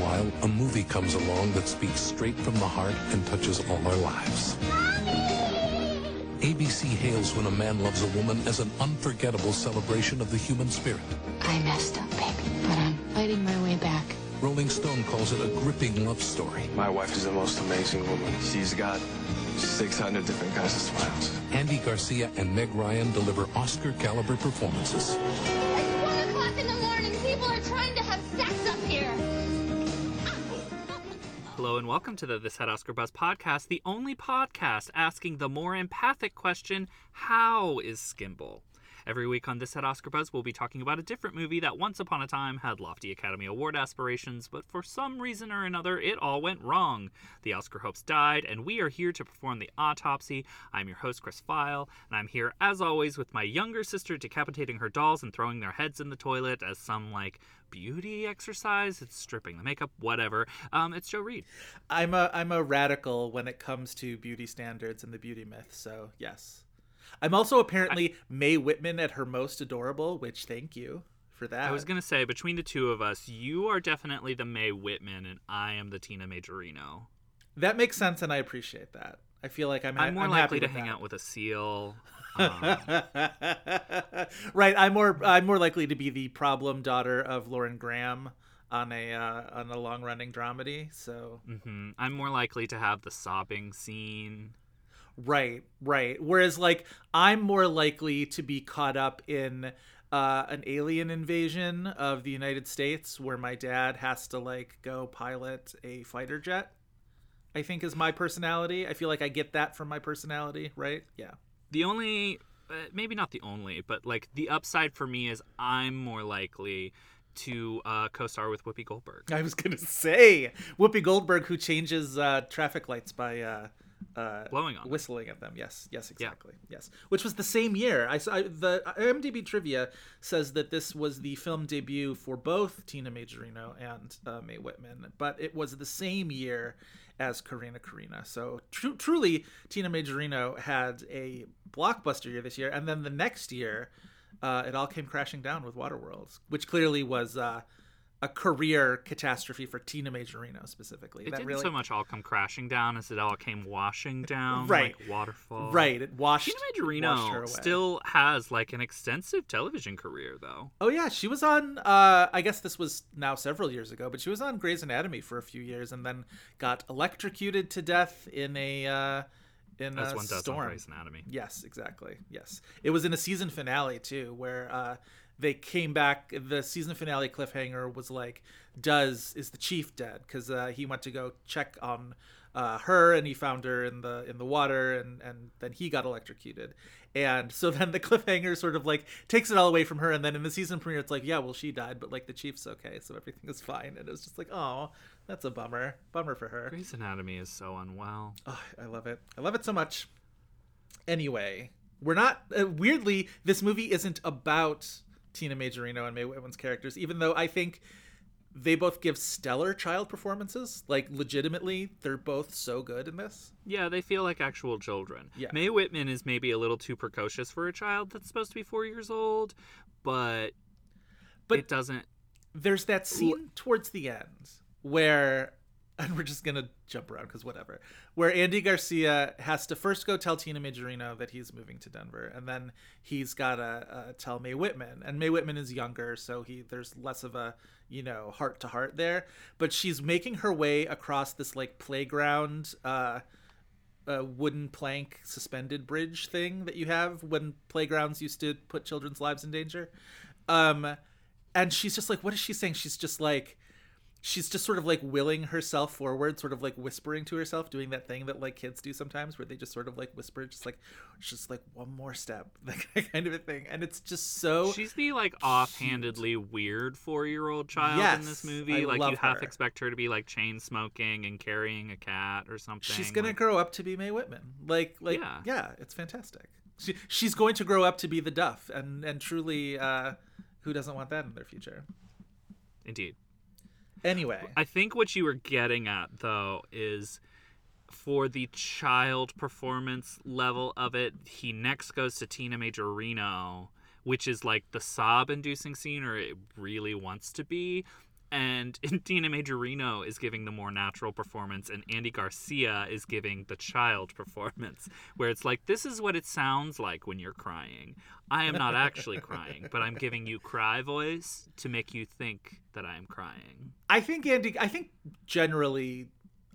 While, a movie comes along that speaks straight from the heart and touches all our lives. ABC hails When a Man Loves a Woman as an unforgettable celebration of the human spirit. I messed up, baby, but I'm fighting my way back. Rolling Stone calls it a gripping love story. My wife is the most amazing woman. She's got 600 different kinds of smiles. Andy Garcia and Meg Ryan deliver Oscar caliber performances. And welcome to the This Had Oscar Buzz podcast, the only podcast asking the more empathic question How is Skimble? Every week on This Had Oscar Buzz, we'll be talking about a different movie that once upon a time had lofty Academy Award aspirations, but for some reason or another, it all went wrong. The Oscar hopes died, and we are here to perform the autopsy. I'm your host, Chris Feil, and I'm here, as always, with my younger sister decapitating her dolls and throwing their heads in the toilet as some, like, beauty exercise. It's stripping the makeup, whatever. Um, it's Joe Reed. I'm a I'm a radical when it comes to beauty standards and the beauty myth. So yes, I'm also apparently Mae Whitman at her most adorable. Which thank you for that. I was gonna say between the two of us, you are definitely the Mae Whitman, and I am the Tina Majorino. That makes sense, and I appreciate that. I feel like I'm. I'm more I'm likely happy to hang that. out with a seal. Um, right, I'm more I'm more likely to be the problem daughter of Lauren Graham on a uh, on a long running dramedy. So mhm. I'm more likely to have the sobbing scene. Right, right. Whereas, like, I'm more likely to be caught up in uh, an alien invasion of the United States where my dad has to, like, go pilot a fighter jet. I think is my personality. I feel like I get that from my personality, right? Yeah. The only, uh, maybe not the only, but like the upside for me is I'm more likely to uh, co-star with Whoopi Goldberg. I was gonna say Whoopi Goldberg, who changes uh, traffic lights by uh, uh, Blowing on them. whistling at them. Yes, yes, exactly. Yes, which was the same year. I, saw the IMDb trivia says that this was the film debut for both Tina Majorino and uh, Mae Whitman, but it was the same year as Corrina, Corrina. So tru- truly, Tina Majorino had a blockbuster year this year, and then the next year, uh, it all came crashing down with Waterworld, which clearly was. A career catastrophe for Tina Majorino specifically. It that didn't really, so much all come crashing down as it all came washing down, Right. like waterfall. Right, it washed. Tina washed her Majorino away. still has like an extensive television career, though. Oh yeah, she was on. Uh, I guess this was now several years ago, but she was on Grey's Anatomy for a few years, and then got electrocuted to death in a uh, in As a one does on storm. Grey's Anatomy. Yes, exactly. Yes, it was in a season finale too, where uh, they came back. The season finale cliffhanger was like, "Does is the chief dead?" Because uh, he went to go check on uh, her, and he found her in the in the water, and and then he got electrocuted. And so then the cliffhanger sort of like takes it all away from her, and then in the season premiere, it's like, yeah, well, she died, but like the chief's okay, so everything is fine. And it was just like, oh, that's a bummer, bummer for her. Grey's Anatomy is so unwell. Oh, I love it. I love it so much. Anyway, we're not uh, weirdly this movie isn't about Tina Majorino and Mae Whitman's characters, even though I think they both give stellar child performances. Like legitimately, they're both so good in this. Yeah, they feel like actual children. Yeah. Mae Whitman is maybe a little too precocious for a child that's supposed to be four years old, but But- it doesn't. There's that scene towards the end where and we're just gonna jump around because whatever. Where Andy Garcia has to first go tell Tina Majorino that he's moving to Denver, and then he's gotta uh, tell Mae Whitman, and Mae Whitman is younger, so he there's less of a you know heart to heart there. But she's making her way across this like playground. Uh, a wooden plank suspended bridge thing that you have when playgrounds used to put children's lives in danger. Um, and she's just like, what is she saying? She's just like, she's just sort of like willing herself forward, sort of like whispering to herself, doing that thing that like kids do sometimes, where they just sort of like whisper, just like, just like one more step, like that kind of a thing. And it's just so She's the like offhandedly weird four year old child in this movie. I like you half her. expect her to be like chain smoking and carrying a cat or something. she's gonna like- grow up to be Mae Whitman. Like, like, Yeah. yeah, it's fantastic. She, she's going to grow up to be the Duff, and and truly, uh, who doesn't want that in their future? Indeed. Anyway, I think what you were getting at though is for the child performance level of it, he next goes to Tina Majorino, which is like the sob inducing scene or it really wants to be. And Tina Majorino is giving the more natural performance, and Andy Garcia is giving the child performance, where it's like, this is what it sounds like when you're crying. I am not actually crying, but I'm giving you cry voice to make you think that I am crying. I think Andy. I think generally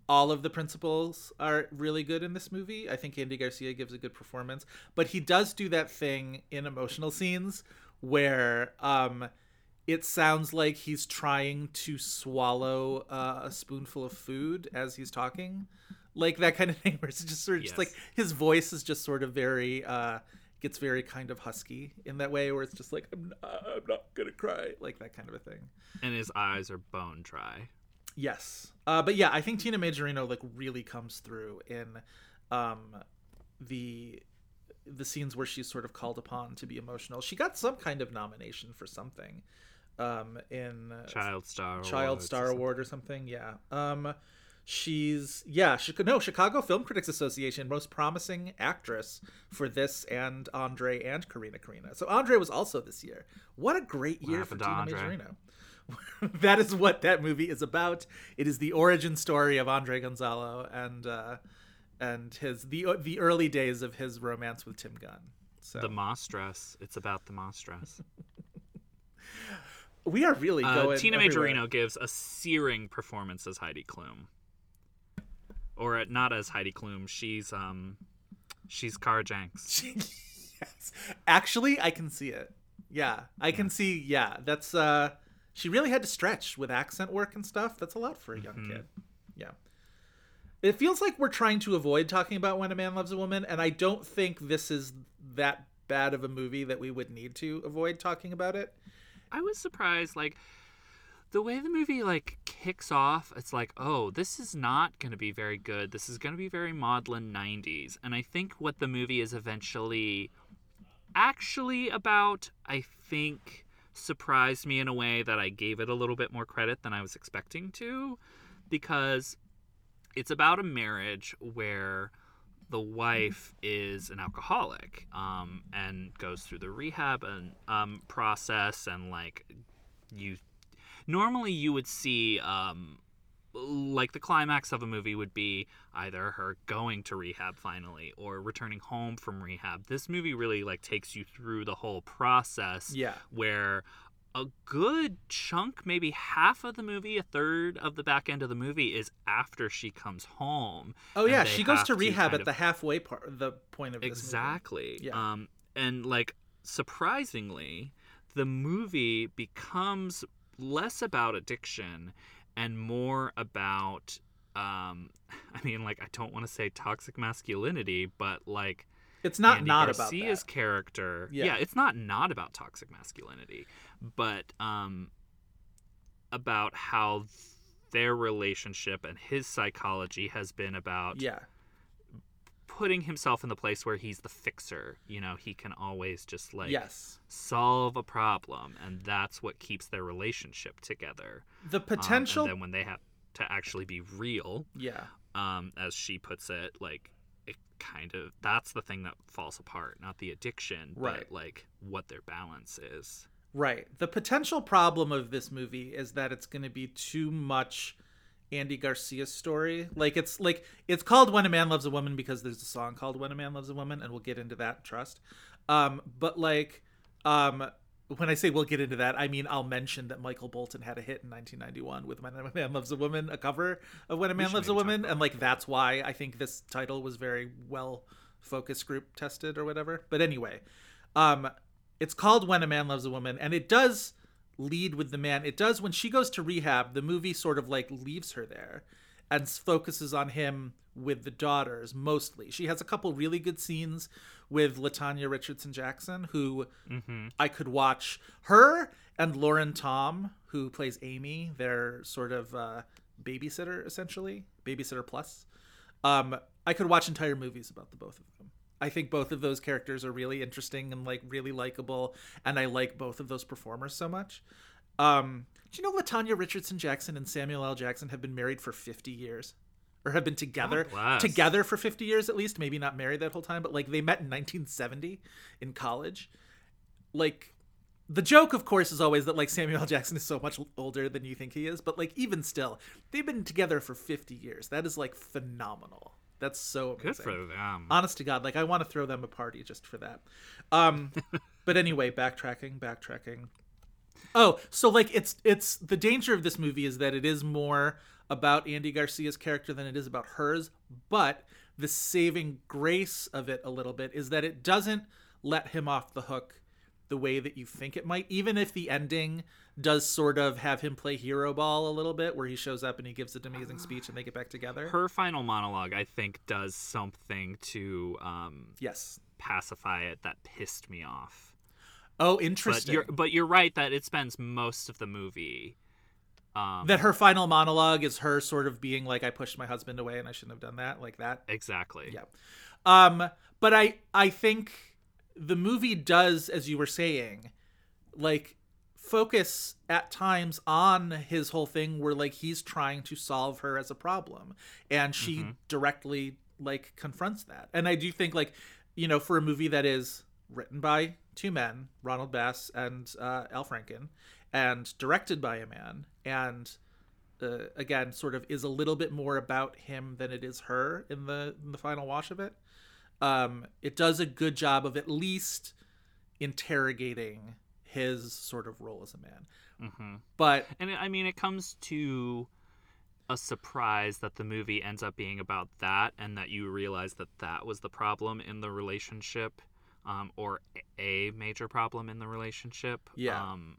all of the principals are really good in this movie. I think Andy Garcia gives a good performance, but he does do that thing in emotional scenes where um, it sounds like he's trying to swallow uh, a spoonful of food as he's talking, like that kind of thing. Where it's just sort of just like his voice is just sort of very. Uh, gets very kind of husky in that way where it's just like I'm not, I'm not gonna cry like that kind of a thing and his eyes are bone dry. Yes. Uh, but yeah, I think Tina Majorino like really comes through in um, the the scenes where she's sort of called upon to be emotional. She got some kind of nomination for something um, in Child Star. Child Awards Star something. Award or something. Yeah. Um, she's yeah. Chi- no, Chicago Film Critics Association most promising actress for this and Andre and Corrina, Corrina. So Andre was also this year. What a great year for Tina Majorino. that is what that movie is about. It is the origin story of Andre Gonzalo and uh, and his the the early days of his romance with Tim Gunn. So The Moss dress. It's about the Moss dress. we are really Uh, going. Tina. Majorino gives a searing performance as Heidi Klum, or uh, not as Heidi Klum. She's um, she's Kara Janx. yes. Actually, I can see it. Yeah, I can see. Yeah, that's. uh She really had to stretch with accent work and stuff. That's a lot for a young Mm-hmm. kid. Yeah. It feels like we're trying to avoid talking about When a Man Loves a Woman, and I don't think this is that bad of a movie that we would need to avoid talking about it. I was surprised, like the way the movie like kicks off. It's like, oh, this is not going to be very good. This is going to be very maudlin '90s, and I think what the movie is eventually actually about, I think, surprised me in a way that I gave it a little bit more credit than I was expecting to, because it's about a marriage where the wife is an alcoholic um, and goes through the rehab and um, process and like you normally you would see um, like the climax of a movie would be either her going to rehab finally or returning home from rehab this movie really like takes you through the whole process Yeah. where a good chunk, maybe half of the movie, a third of the back end of the movie is after she comes home. Oh yeah, she goes to rehab kind at of- the halfway part, the point of exactly. Yeah. Um, and like surprisingly, the movie becomes less about addiction and more about. Um, I mean, like I don't want to say toxic masculinity, but like It's not Andy not about Garcia's that. character. Yeah. Yeah. it's not not about toxic masculinity, but um, about how their relationship and his psychology has been about Yeah. putting himself in the place where he's the fixer. You know, he can always just like yes. solve a problem, and that's what keeps their relationship together. The Um, potential. and then when they have to actually be real, yeah. um, as she puts it, like it kind of that's the thing that falls apart, not the addiction, Right. but like what their balance is. Right. The potential problem of this movie is that it's going to be too much Andy Garcia's story. Like it's like it's called When a Man Loves a Woman because there's a song called When a Man Loves a Woman and we'll get into that, trust. Um but like um when I say we'll get into that, I mean I'll mention that Michael Bolton had a hit in 1991 with When a Man Loves a Woman, a cover of When a Man Loves a Woman, and like that's why I think this title was very well focus group tested or whatever. But anyway, um it's called When a Man Loves a Woman, and it does lead with the man. It does when she goes to rehab, the movie sort of like leaves her there and focuses on him with the daughters mostly. She has a couple really good scenes with Latanya Richardson Jackson, who I could watch her and Lauren Tom, who plays Amy, their sort of uh, babysitter essentially, babysitter plus. Um, I could watch entire movies about the both of them. I think both of those characters are really interesting and like really likable, and I like both of those performers so much. Um, do you know Latanya Richardson Jackson and Samuel L. Jackson have been married for 50 years? Or have been together together for 50 years at least, maybe not married that whole time, but like they met in 1970 in college. Like the joke of course is always that like Samuel L. Jackson is so much older than you think he is, but like even still, they've been together for 50 years. That is like phenomenal. That's so amazing. Good for them. Honest to God, like I want to throw them a party just for that. Um, but anyway, backtracking, backtracking. Oh, so like it's it's the danger of this movie is that it is more about Andy Garcia's character than it is about hers, but the saving grace of it a little bit is that it doesn't let him off the hook the way that you think it might, even if the ending does sort of have him play hero ball a little bit, where he shows up and he gives an amazing speech and they get back together. Her final monologue, I think, does something to um, yes. pacify it that pissed me off. Oh, But interesting. you're but you're right that it spends most of the movie. Um, that her final monologue is her sort of being like, "I pushed my husband away and I shouldn't have done that," like that. exactly. Yeah. Um, but I I think the movie does, as you were saying, like focus at times on his whole thing where like he's trying to solve her as a problem and she directly like confronts that and i do think like you know for a movie that is written by two men ronald bass and uh, al franken and directed by a man and uh, again sort of is a little bit more about him than it is her in the in the final wash of it. Um it does a good job of at least interrogating his sort of role as a man. Hmm but And I mean, it comes to a surprise that the movie ends up being about that, and that you realize that that was the problem in the relationship, um, or a major problem in the relationship. Yeah. Um,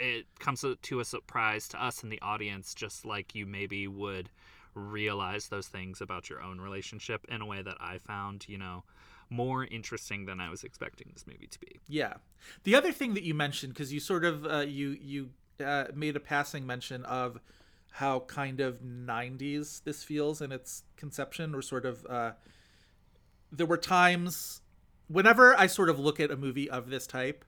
it comes to- a surprise to us in the audience, just like you maybe would realize those things about your own relationship in a way that I found, you know, more interesting than I was expecting this movie to be. Yeah. The other thing that you mentioned, because you sort of uh, you you uh, made a passing mention of how kind of '90s this feels in its conception, or sort of uh, there were times whenever I sort of look at a movie of this type,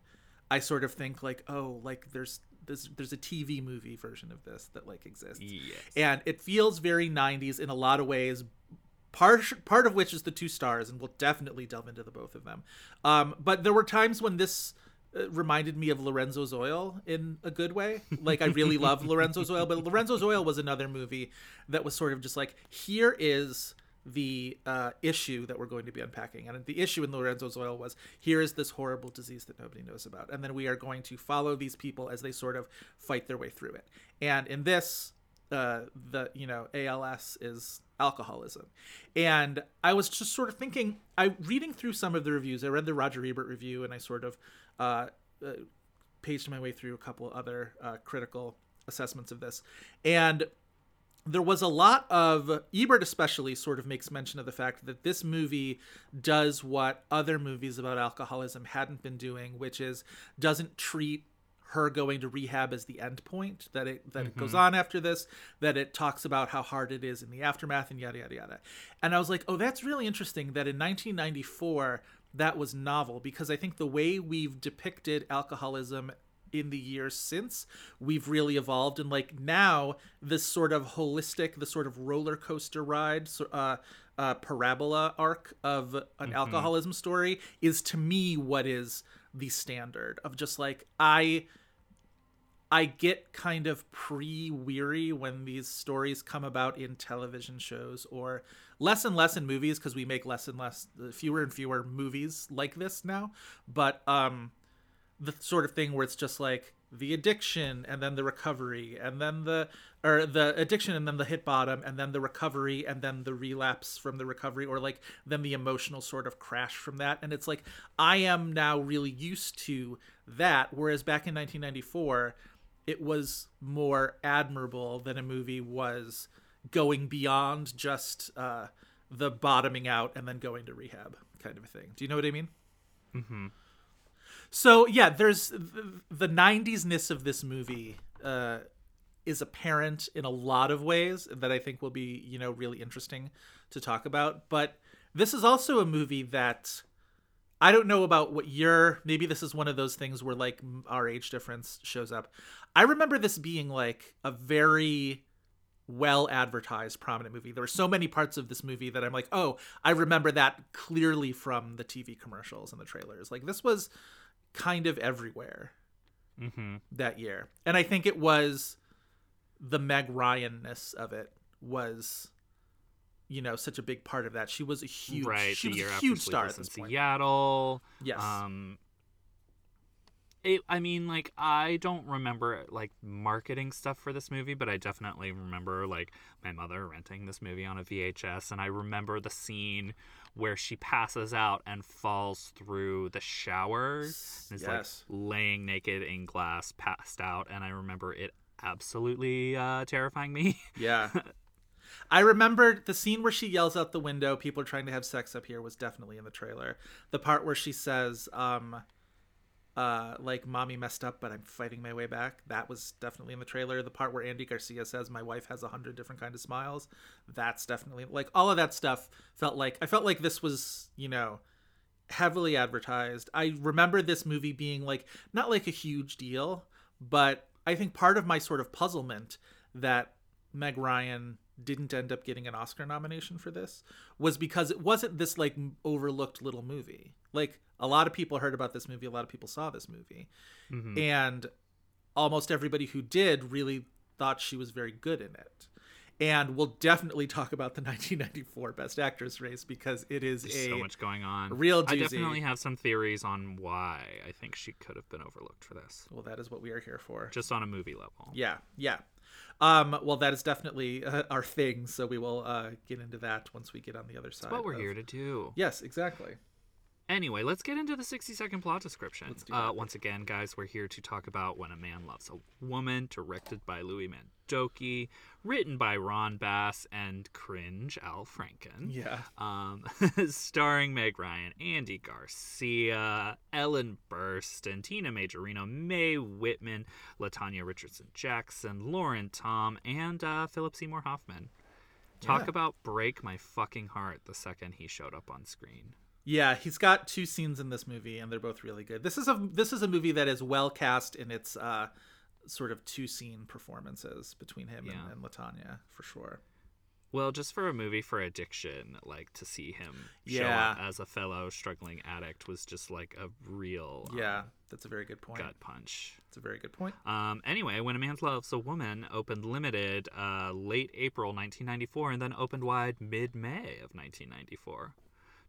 I sort of think like, oh, like there's there's there's a TV movie version of this that like exists. Yes. and it feels very 90s in a lot of ways part part of which is the two stars and we'll definitely delve into the both of them. Um, but there were times when this uh, reminded me of Lorenzo's Oil in a good way. Like I really love Lorenzo's Oil but Lorenzo's Oil was another movie that was sort of just like here is the uh, issue that we're going to be unpacking. And the issue in Lorenzo's Oil was here is this horrible disease that nobody knows about. And then we are going to follow these people as they sort of fight their way through it. And in this, uh, the, you know, ALS is alcoholism. And I was just sort of thinking, I reading through some of the reviews, I read the Roger Ebert review and I sort of uh, uh, paged my way through a couple other uh, critical assessments of this. And there was a lot of Ebert especially sort of makes mention of the fact that this movie does what other movies about alcoholism hadn't been doing, which is doesn't treat her going to rehab as the end point that it that it goes mm-hmm. on after this that it talks about how hard it is in the aftermath and yada yada yada. And i was like oh that's really interesting that in 1994 that was novel because i think the way we've depicted alcoholism in the years since we've really evolved and like now this sort of holistic the sort of roller coaster ride uh, uh, parabola arc of an alcoholism story is to me what is the standard of just like i I get kind of pre weary when these stories come about in television shows or less and less in movies because we make less and less, fewer and fewer movies like this now. But um, the sort of thing where it's just like the addiction and then the recovery and then the or the addiction and then the hit bottom and then the recovery and then the relapse from the recovery or like then the emotional sort of crash from that and it's like i am now really used to that whereas back in 1994 it was more admirable than a movie was going beyond just uh, the bottoming out and then going to rehab kind of a thing. Do you know what I mean? Mm-hmm. So yeah, there's the, the 90s-ness of this movie uh, is apparent in a lot of ways that I think will be you know really interesting to talk about. But this is also a movie that I don't know about what your maybe this is one of those things where like our age difference shows up. I remember this being like a very well advertised prominent movie. There were so many parts of this movie that I'm like, "Oh, I remember that clearly from the TV commercials and the trailers." Like this was kind of everywhere Mm-hmm. that year. And I think it was the Meg Ryan-ness of it was you know such a big part of that. She was a huge right. she was a huge star at this in point. Seattle. Yes. Um, it, I mean, like, I don't remember like marketing stuff for this movie, but I definitely remember like my mother renting this movie on a VHS, and I remember the scene where she passes out and falls through the showers and is Yes. like laying naked in glass, passed out, and I remember it absolutely uh, terrifying me. Yeah. I remember the scene where she yells out the window, people are trying to have sex up here was definitely in the trailer. The part where she says, um, uh, like, mommy messed up, but I'm fighting my way back. That was definitely in the trailer. The part where Andy Garcia says, my wife has a hundred different kind of smiles. That's definitely, like, all of that stuff felt like, I felt like this was, you know, heavily advertised. I remember this movie being like not like a huge deal, but I think part of my sort of puzzlement that Meg Ryan didn't end up getting an Oscar nomination for this was because it wasn't this like overlooked little movie. Like a lot of people heard about this movie, a lot of people saw this movie. And almost everybody who did really thought she was very good in it. And we'll definitely talk about the 1994 Best Actress race because it is There's a so much going on. real I definitely have some theories on why I think she could have been overlooked for this, well, that is what we are here for. just on a movie level. Yeah, yeah. Um, well, that is definitely uh, our thing, so we will uh, get into that once we get on the other side. That's what we're of- here to do. Yes, exactly. Anyway, let's get into the 60 second plot description. Uh, once again, guys, we're here to talk about When a Man Loves a Woman, directed by Luis Mandoki, written by Ron Bass and Cringe Al Franken. Yeah. Um, starring Meg Ryan, Andy Garcia, Ellen Burstyn, Tina Majorino, Mae Whitman, Latanya Richardson Jackson, Lauren Tom, and uh, Philip Seymour Hoffman. Talk Yeah. about break my fucking heart the second he showed up on screen. Yeah, he's got two scenes in this movie, and they're both really good. This is a this is a movie that is well cast in its uh, sort of two scene performances between him Yeah. and, and Latanya for sure. Well, just for a movie for addiction, like to see him show Yeah. up as a fellow struggling addict was just like a real um, Yeah, that's a very good point. gut punch. That's a very good point. Um, anyway, When a Man Loves a Woman opened limited uh, late April 1994 and then opened wide mid May of 1994.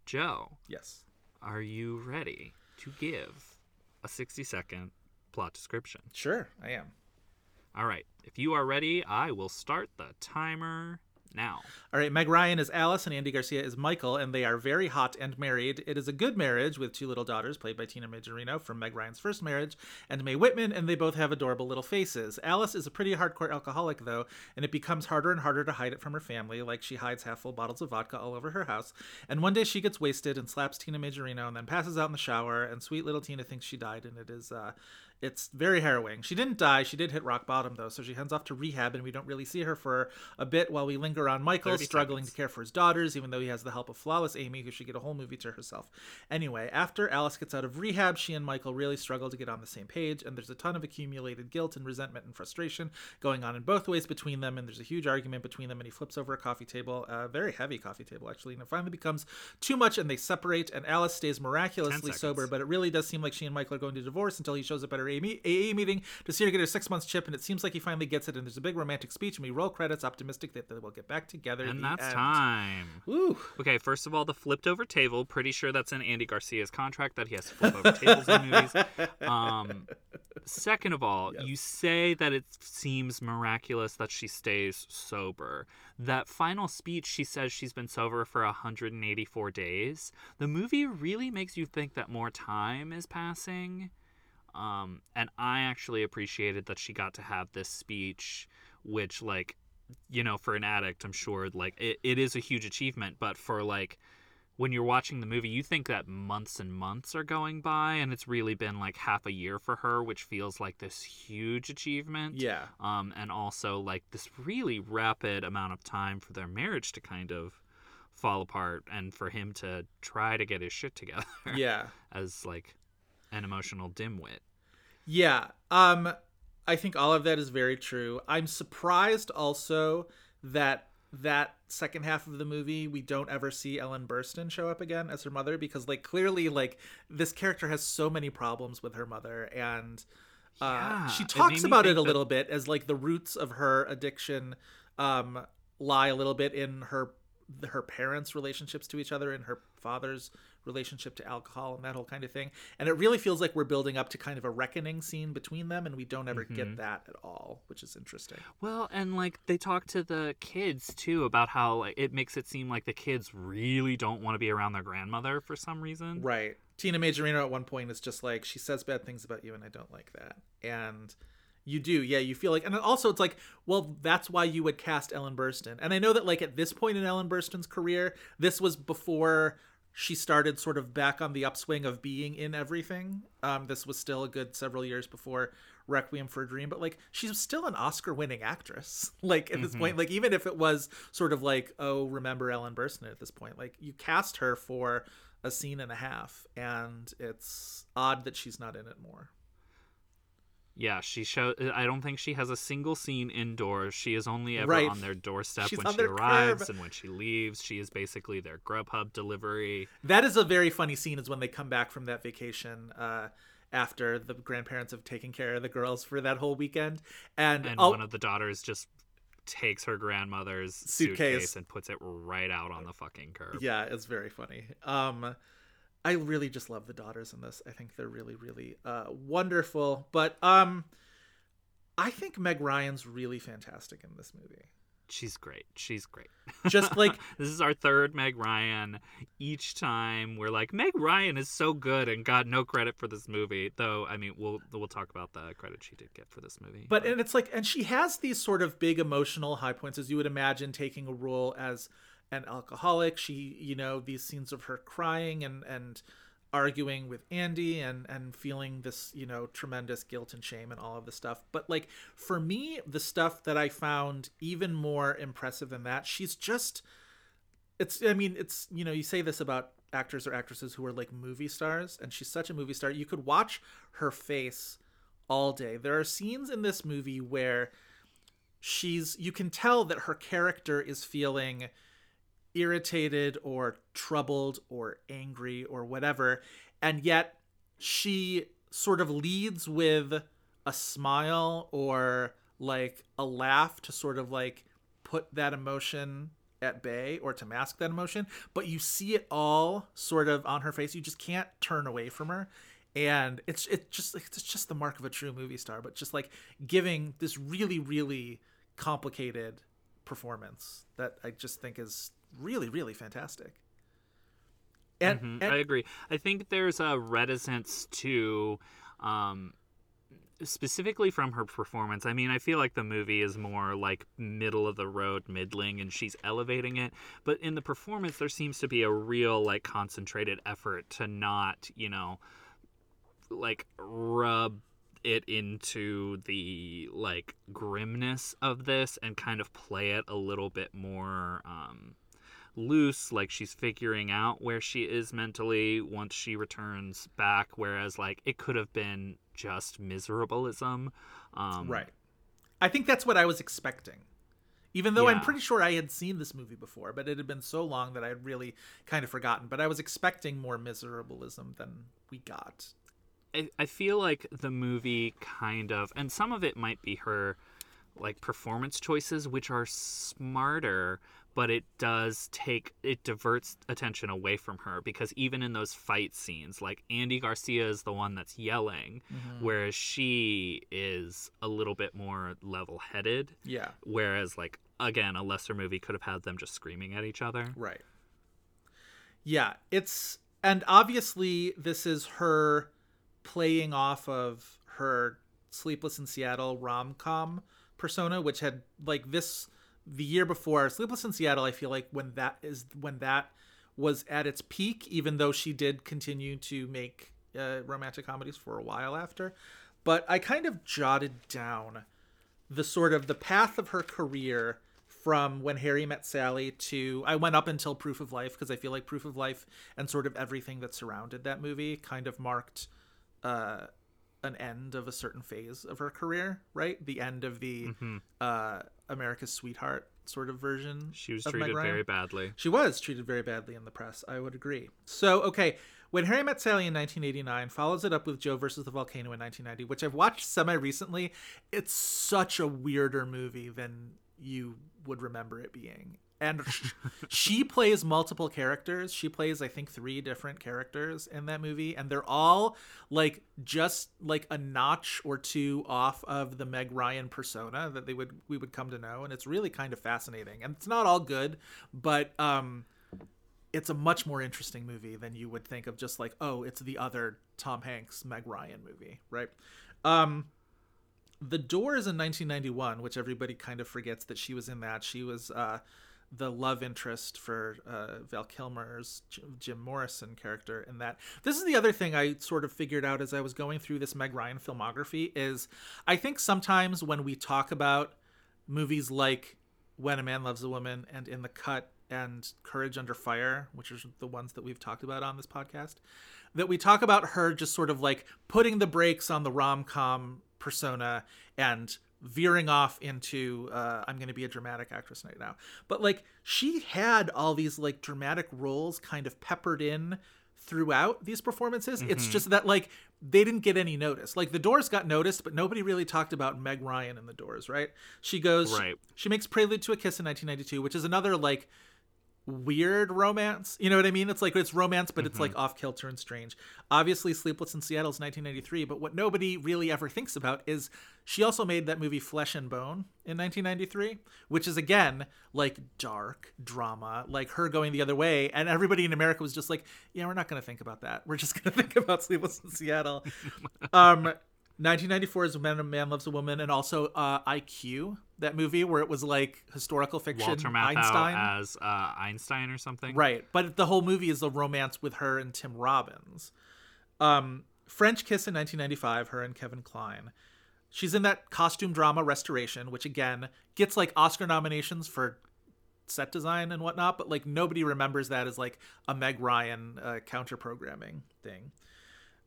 Joe, Yes. are you ready to give a 60 second plot description? Sure, I am. All right, if you are ready, I will start the timer now. All right, Meg Ryan is Alice and Andy Garcia is Michael, and they are very hot and married. It is a good marriage with two little daughters, played by Tina Majorino from Meg Ryan's first marriage, and Mae Whitman, and they both have adorable little faces. Alice is a pretty hardcore alcoholic, though, and it becomes harder and harder to hide it from her family, like she hides half full bottles of vodka all over her house. And one day she gets wasted and slaps Tina Majorino and then passes out in the shower, and sweet little Tina thinks she died, and it is, uh, it's very harrowing. She didn't die. She did hit rock bottom, though, so she heads off to rehab, and we don't really see her for a bit while we linger on Michael struggling seconds. to care for his daughters, even though he has the help of flawless Amy, who should get a whole movie to herself. Anyway, after Alice gets out of rehab, she and Michael really struggle to get on the same page, and there's a ton of accumulated guilt and resentment and frustration going on in both ways between them, and there's a huge argument between them, and he flips over a coffee table, a very heavy coffee table, actually, and it finally becomes too much, and they separate, and Alice stays miraculously sober, but it really does seem like she and Michael are going to divorce until he shows up at her AA meeting to see her get her six months chip, and it seems like he finally gets it. And there's a big romantic speech, and we roll credits, optimistic that they will get back together. And that's end. time. Woo. Okay, first of all, the flipped over table. Pretty sure that's in Andy Garcia's contract that he has to flip over tables in movies. Um, second of all, you say that it seems miraculous that she stays sober. That final speech, she says she's been sober for 184 days. The movie really makes you think that more time is passing. Um, and I actually appreciated that she got to have this speech, which, like, you know, for an addict, I'm sure, like, it, it is a huge achievement. But for, like, when you're watching the movie, you think that months and months are going by, and it's really been like half a year for her, which feels like this huge achievement. Yeah. Um, and also like this really rapid amount of time for their marriage to kind of fall apart, and for him to try to get his shit together. Yeah. As like an emotional dimwit. Yeah. Um I think all of that is very true. I'm surprised also that that second half of the movie we don't ever see Ellen Burstyn show up again as her mother because like clearly like this character has so many problems with her mother and uh Yeah, she talks me about it a that- little bit as like the roots of her addiction um lie a little bit in her her parents relationships to each other and her father's relationship to alcohol and that whole kind of thing. And it really feels like we're building up to kind of a reckoning scene between them and we don't ever Mm-hmm. get that at all which is interesting. Well, and like they talk to the kids too about how like, it makes it seem like the kids really don't want to be around their grandmother for some reason. right. Tina majorino at one point is just like she says bad things about you and i don't like that. And you do. Yeah you feel like and also it's like well that's why you would cast ellen burstyn. And i know that like at this point in ellen burstyn's career this was before she started sort of back on the upswing of being in everything. Um this was still a good several years before requiem for a dream but like she's still an oscar winning actress like at this point. Like even if it was sort of like oh remember ellen burstyn at this point like you cast her for a scene and a half and it's odd that she's not in it more Yeah, she show. I don't think she has a single scene indoors. She is only ever Right. on their doorstep She's when she arrives curb. and when she leaves. She is basically their Grubhub delivery. That is a very funny scene. Is when they come back from that vacation uh, after the grandparents have taken care of the girls for that whole weekend, and, And I'll- one of the daughters just takes her grandmother's Suitcase. suitcase. and puts it right out on the fucking curb. yeah, it's very funny. Um, I really just love the daughters in this. I think they're really, really uh, wonderful. But um, I think Meg Ryan's really fantastic in this movie. She's great. She's great. Just like this is our third Meg Ryan. Each time we're like, Meg Ryan is so good and got no credit for this movie. Though, I mean, we'll we'll talk about the credit she did get for this movie. but and it's like and she has these sort of big emotional high points as you would imagine taking a role as an alcoholic. She you know these scenes of her crying and and arguing with Andy and and feeling this you know tremendous guilt and shame and all of this stuff. But like for me the stuff that I found even more impressive than that she's just it's i mean it's you know you say this about actors or actresses who are like movie stars and she's such a movie star. You could watch her face all day. There are scenes in this movie where she's you can tell that her character is feeling irritated or troubled or angry or whatever and yet she sort of leads with a smile or like a laugh to sort of like put that emotion at bay or to mask that emotion but you see it all sort of on her face. You just can't turn away from her. And it's it's just it's just the mark of a true movie star but just like giving this really really complicated performance that i just think is really really fantastic and, Mhm, and I agree. I think there's a reticence to, um, specifically from her performance. I mean, I feel like the movie is more like middle of the road, middling, and she's elevating it. But in the performance, there seems to be a real like concentrated effort to not, you know, like rub it into the like grimness of this and kind of play it a little bit more um loose like she's figuring out where she is mentally once she returns back whereas like it could have been just miserableism um right. I think that's what i was expecting. Even though i'm pretty sure i had seen this movie before but it had been so long that i had really kind of forgotten. But i was expecting more miserableism than we got. I, I feel like the movie kind of and some of it might be her like performance choices which are smarter but it does take it diverts attention away from her because even in those fight scenes like Andy Garcia is the one that's yelling mm-hmm. whereas she is a little bit more level-headed Yeah. whereas like again a lesser movie could have had them just screaming at each other Right. Yeah, it's and obviously this is her playing off of her Sleepless in Seattle rom-com persona which had like this the year before Sleepless in Seattle I feel like when that is when that was at its peak even though she did continue to make uh, romantic comedies for a while after but I kind of jotted down the sort of the path of her career from when Harry met Sally to I went up until Proof of Life because I feel like Proof of Life and sort of everything that surrounded that movie kind of marked uh, an end of a certain phase of her career, right? The end of the uh, America's Sweetheart sort of version. she was treated very badly She was treated very badly in the press. I would agree. So, okay, when Harry Met Sally in 1989 follows it up with Joe versus the Volcano in 1990, which I've watched semi recently, it's such a weirder movie than you would remember it being. And she plays multiple characters. She plays, I think, three different characters in that movie, and they're all like just like a notch or two off of the Meg Ryan persona that they would we would come to know, and it's really kind of fascinating. And it's not all good, but um, it's a much more interesting movie than you would think of just like, oh, it's the other Tom Hanks Meg Ryan movie, right? Um, the Doors in 1991, which everybody kind of forgets that she was in that. She was uh, the love interest for uh, Val Kilmer's Jim Morrison character in that. This is the other thing I sort of figured out as I was going through this Meg Ryan filmography is I think sometimes when we talk about movies like When a Man Loves a Woman and In the Cut and Courage Under Fire, which are the ones that we've talked about on this podcast, that we talk about her just sort of like putting the brakes on the rom com persona and veering off into uh, I'm going to be a dramatic actress right now. But like she had all these like dramatic roles kind of peppered in throughout these performances. It's just that like they didn't get any notice. Like the Doors got noticed, but nobody really talked about Meg Ryan in the Doors, right? She goes Right. she makes Prelude to a Kiss in 1992, which is another like weird romance. You know what I mean? It's like it's romance, but it's like off kilter and strange. Obviously, Sleepless in Seattle is 1993, but what nobody really ever thinks about is she also made that movie Flesh and Bone in 1993, which is again like dark drama, like her going the other way, and everybody in America was just like, "Yeah, we're not going to think about that. We're just going to think about Sleepless in Seattle." um 1994 is When a Man Loves a Woman, and also uh, IQ, that movie where it was like historical fiction. Walter Matthau Einstein. as uh, Einstein or something Right, but the whole movie is a romance with her and Tim Robbins. Um, French Kiss in 1995, her and Kevin Kline. She's in that costume drama Restoration, which again gets like Oscar nominations for set design and whatnot, but like nobody remembers that as like a Meg Ryan uh, counter programming thing.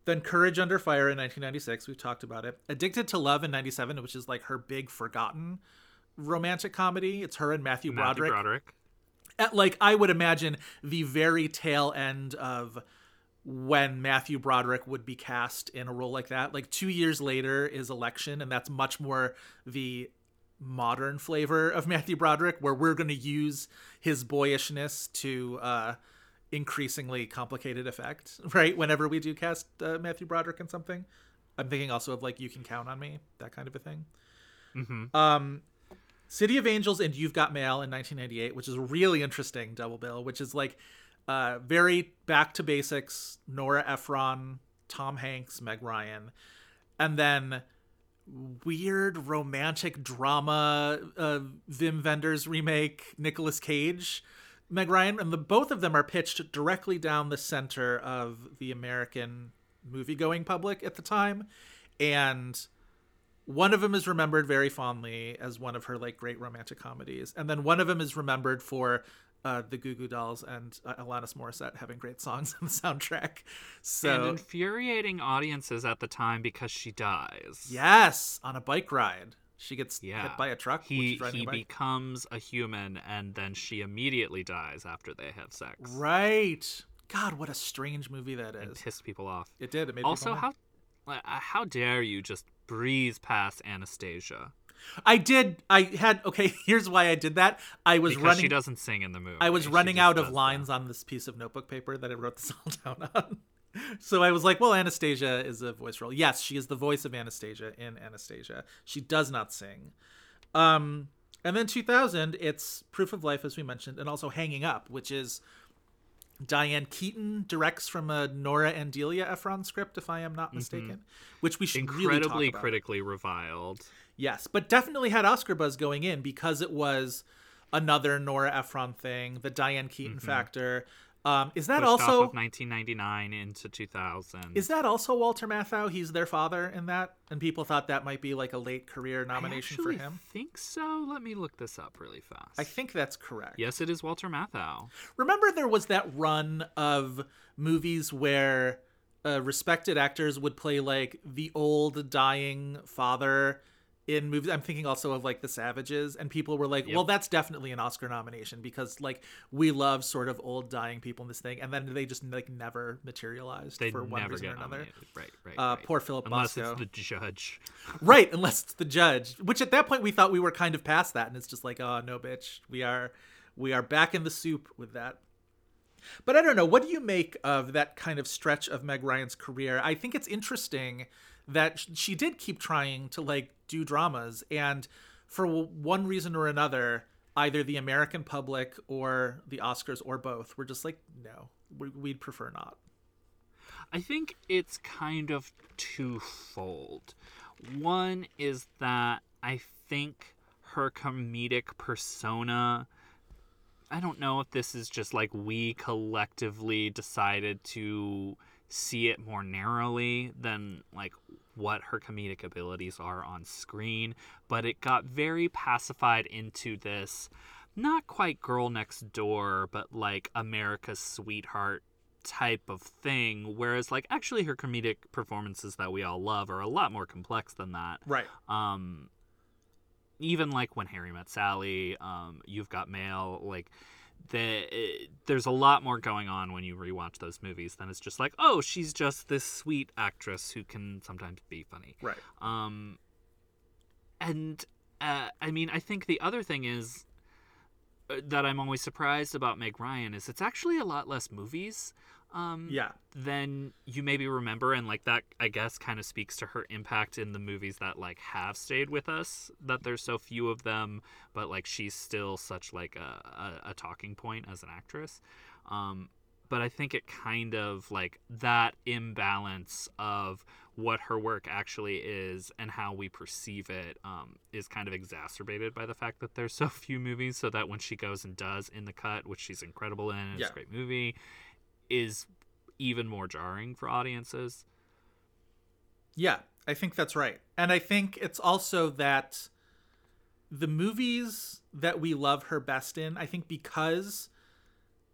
Then Courage Under Fire in 1996, we've talked about it. Addicted to Love in 97, which is like her big forgotten romantic comedy. It's her and Matthew, Matthew Broderick Broderick. at like I would imagine the very tail end of when Matthew Broderick would be cast in a role like that. Like 2 years later is Election and that's much more the modern flavor of Matthew Broderick where we're going to use his boyishness to uh increasingly complicated effect, right? Whenever we do cast uh, Matthew Broderick in something. I'm thinking also of like You Can Count on Me, that kind of a thing. Um City of Angels and You've Got Mail in 1998, which is a really interesting double bill, which is like uh, very back to basics. Nora Ephron, Tom Hanks, Meg Ryan, and then weird romantic drama uh, Wim Wenders remake, Nicolas Cage, Meg Ryan, and the both of them are pitched directly down the center of the American movie going public at the time, and one of them is remembered very fondly as one of her like great romantic comedies, and then one of them is remembered for uh, the Goo Goo Dolls and uh, Alanis Morissette having great songs on the soundtrack. So and infuriating audiences at the time because she dies. yes, on a bike ride, she gets Yeah. hit by a truck. He he becomes a human and then she immediately dies after they have sex. right. God, what a strange movie that is. Is. pissed people off. It did. It made Also, how uh, How dare you just breeze past Anastasia? I did. I had. Okay, here's why I did that. I was Because running. she doesn't sing in the movie. I was running out of lines that. on this piece of notebook paper that I wrote this all down on. So I was like, well, Anastasia is a voice role. Yes, she is the voice of Anastasia in Anastasia. She does not sing. Um, and then 2000, it's Proof of Life, as we mentioned, and also Hanging Up, which is Diane Keaton directs from a Nora and Delia Ephron script, if I am not mistaken, which we should really Mm-hmm. Incredibly talk about. critically reviled. Yes, but definitely had Oscar buzz going in because it was another Nora Ephron thing, the Diane Keaton factor. Um, is that. Also off of 1999 into 2000. is that also Walter Matthau? He's their father in that, and people thought that might be like a late career nomination for him. think so. Let me look this up really fast. I think that's correct. yes, it is Walter Matthau. Remember, there was that run of movies where uh, respected actors would play like the old dying father in movies. I'm thinking also of like The Savages, and people were like, Yep. "Well, that's definitely an Oscar nomination because like we love sort of old dying people in this thing," and then they just like never materialized They for one reason or another. nominated. Right, right. Uh, right. poor Philip Unless Bosco. it's the judge. Right, unless it's the judge. Which at that point we thought we were kind of past that, and it's just like, oh no, bitch, we are, we are back in the soup with that. But I don't know. What do you make of that kind of stretch of Meg Ryan's career? I think it's interesting that she did keep trying to like do dramas, and for one reason or another, either the American public or the Oscars or both were just like, no, we- we'd prefer not. I think it's kind of twofold. One is that I think her comedic persona. I don't know if this is just like we collectively decided to see it more narrowly than like what her comedic abilities are on screen, but it got very pacified into this not quite girl next door, but like America's sweetheart type of thing. Whereas, like, actually, her comedic performances that we all love are a lot more complex than that. Right. Um, even like when Harry met Sally, um, you've got mail, like. The, it, there's a lot more going on when you rewatch those movies than it's just like, oh, she's just this sweet actress who can sometimes be funny. Right. Um, and uh, I mean, I think the other thing is uh, that I'm always surprised about Meg Ryan is it's actually a lot less movies. Um, Yeah. than you maybe remember, and like that, I guess, kind of speaks to her impact in the movies that like have stayed with us. That there's so few of them, but like she's still such like a, a, a talking point as an actress. Um, but I think it kind of like that imbalance of what her work actually is and how we perceive it um, is kind of exacerbated by the fact that there's so few movies. So that when she goes and does in the cut, which she's incredible in, it's Yeah. a great movie, is even more jarring for audiences. Yeah, I think that's right. And I think it's also that the movies that we love her best in, I think because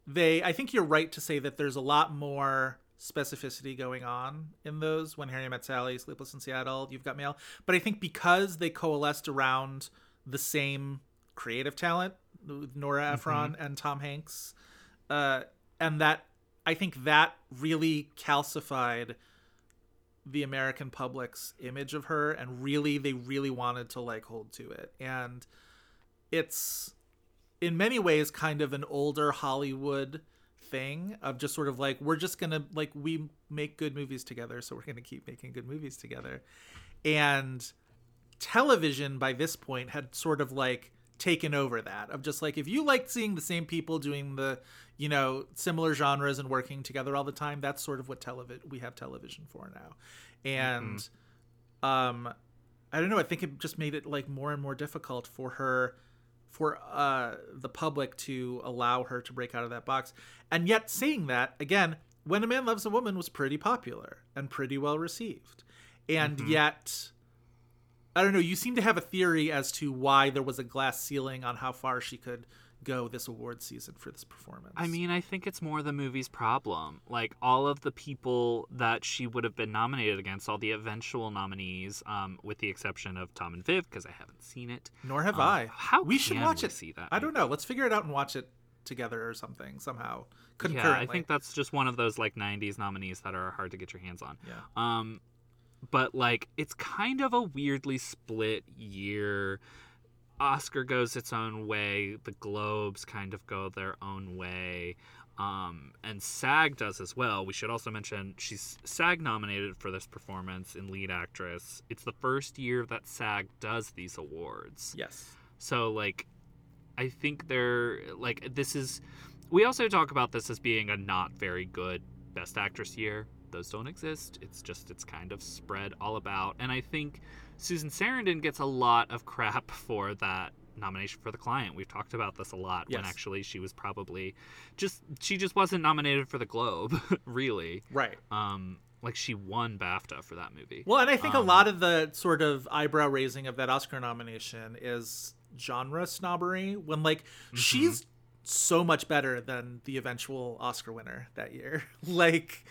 they I think you're right to say that there's a lot more specificity going on in those when Harry Met Sally, Sleepless in Seattle, You've Got Mail. But I think because they coalesced around the same creative talent, Nora Ephron and Tom Hanks, uh, and that I think that really calcified the American public's image of her and really they really wanted to like hold to it. And it's in many ways kind of an older Hollywood thing of just sort of like we're just going to like we make good movies together so we're going to keep making good movies together. And television by this point had sort of like taken over that of just like if you like seeing the same people doing the you know similar genres and working together all the time that's sort of what television we have television for now. And um i don't know i think it just made it like more and more difficult for her for uh the public to allow her to break out of that box. And yet saying that again when a man loves a woman was pretty popular and pretty well received. And yet I don't know. You seem to have a theory as to why there was a glass ceiling on how far she could go this award season for this performance. I mean, I think it's more the movie's problem. Like all of the people that she would have been nominated against, all the eventual nominees, um, with the exception of Tom and Viv, because I haven't seen it. nor have um, I. how we should watch we it. see that I don't know. Let's figure it out and watch it together or something somehow. Yeah, I think that's just one of those like '90s nominees that are hard to get your hands on. Yeah. Um, but like it's kind of a weirdly split year. Oscar goes its own way, the Globes kind of go their own way. Um, and SAG does as well. We should also mention she's SAG nominated for this performance in lead actress. It's the first year that SAG does these awards. Yes. So like I think they're like this is we also talk about this as being a not very good best actress year. Those don't exist. It's just it's kind of spread all about. And I think Susan Sarandon gets a lot of crap for that nomination for the client. We've talked about this a lot when actually she was probably just she just wasn't nominated for the Globe, really. Right. Um like she won BAFTA for that movie. Well, and I think a Um, lot of the sort of eyebrow raising of that Oscar nomination is genre snobbery when like Mm-hmm. she's so much better than the eventual Oscar winner that year. like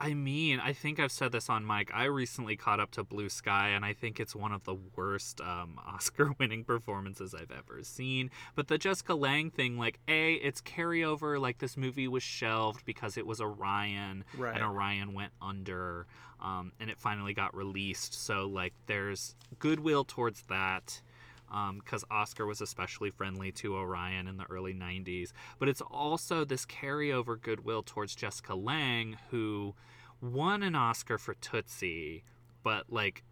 I mean, I think I've said this on mic. I recently caught up to Blue Sky, and I think it's one of the worst um, Oscar-winning performances I've ever seen. But the Jessica Lange thing, like, a, it's carryover. Like this movie was shelved because it was Orion, Right. and Orion went under, um, and it finally got released. So like, there's goodwill towards that because Oscar was especially friendly to Orion in the early 90s. But it's also this carryover goodwill towards Jessica Lange, who won an Oscar for Tootsie, but like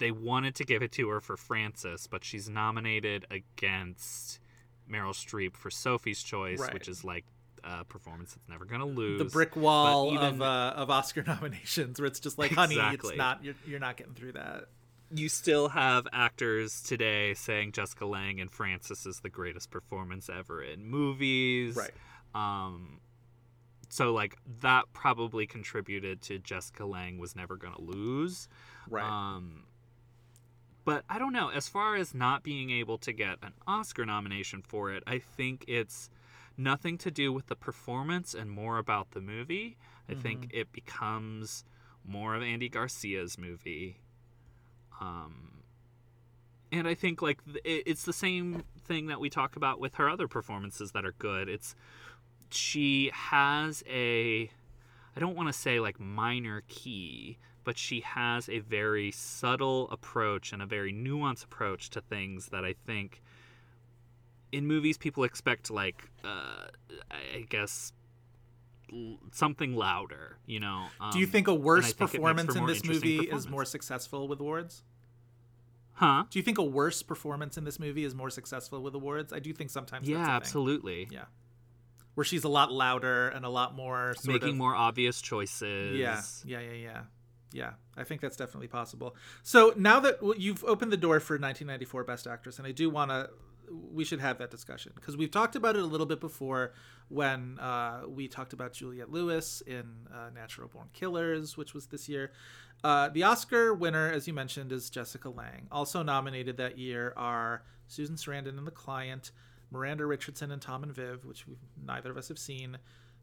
they wanted to give it to her for Frances, but she's nominated against Meryl Streep for Sophie's Choice, Right. which is like a performance that's never gonna lose. the brick wall But of uh, of Oscar nominations where it's just like, honey, Exactly. it's not you're, you're not getting through that. You still have actors today saying Jessica Lange and Frances is the greatest performance ever in movies. Right. Um so like that probably contributed to Jessica Lange was never going to lose. Right. Um but I don't know, as far as not being able to get an Oscar nomination for it, I think it's nothing to do with the performance and more about the movie. I think it becomes more of Andy Garcia's movie. Um, and I think like it's the same thing that we talk about with her other performances that are good. It's she has a I don't want to say like minor key, but she has a very subtle approach and a very nuanced approach to things that I think in movies people expect like uh, I guess something louder, you know. Do you Um, think a worse think performance in this movie is more successful with awards? Huh? Do you think a worse performance in this movie is more successful with awards? I do think sometimes. Yeah, that's a thing. absolutely. Yeah, where she's a lot louder and a lot more Making of, more obvious choices. Yeah, yeah, yeah, yeah, yeah. I think that's definitely possible. So now that you've opened the door for 1994 Best Actress, and I do want to, we should have that discussion because we've talked about it a little bit before when uh, we talked about Juliette Lewis in uh, Natural Born Killers, which was this year. Uh, the Oscar winner, as you mentioned, is Jessica Lange. Also nominated that year are Susan Sarandon in The Client, Miranda Richardson and Tom and Viv, which neither of us have seen.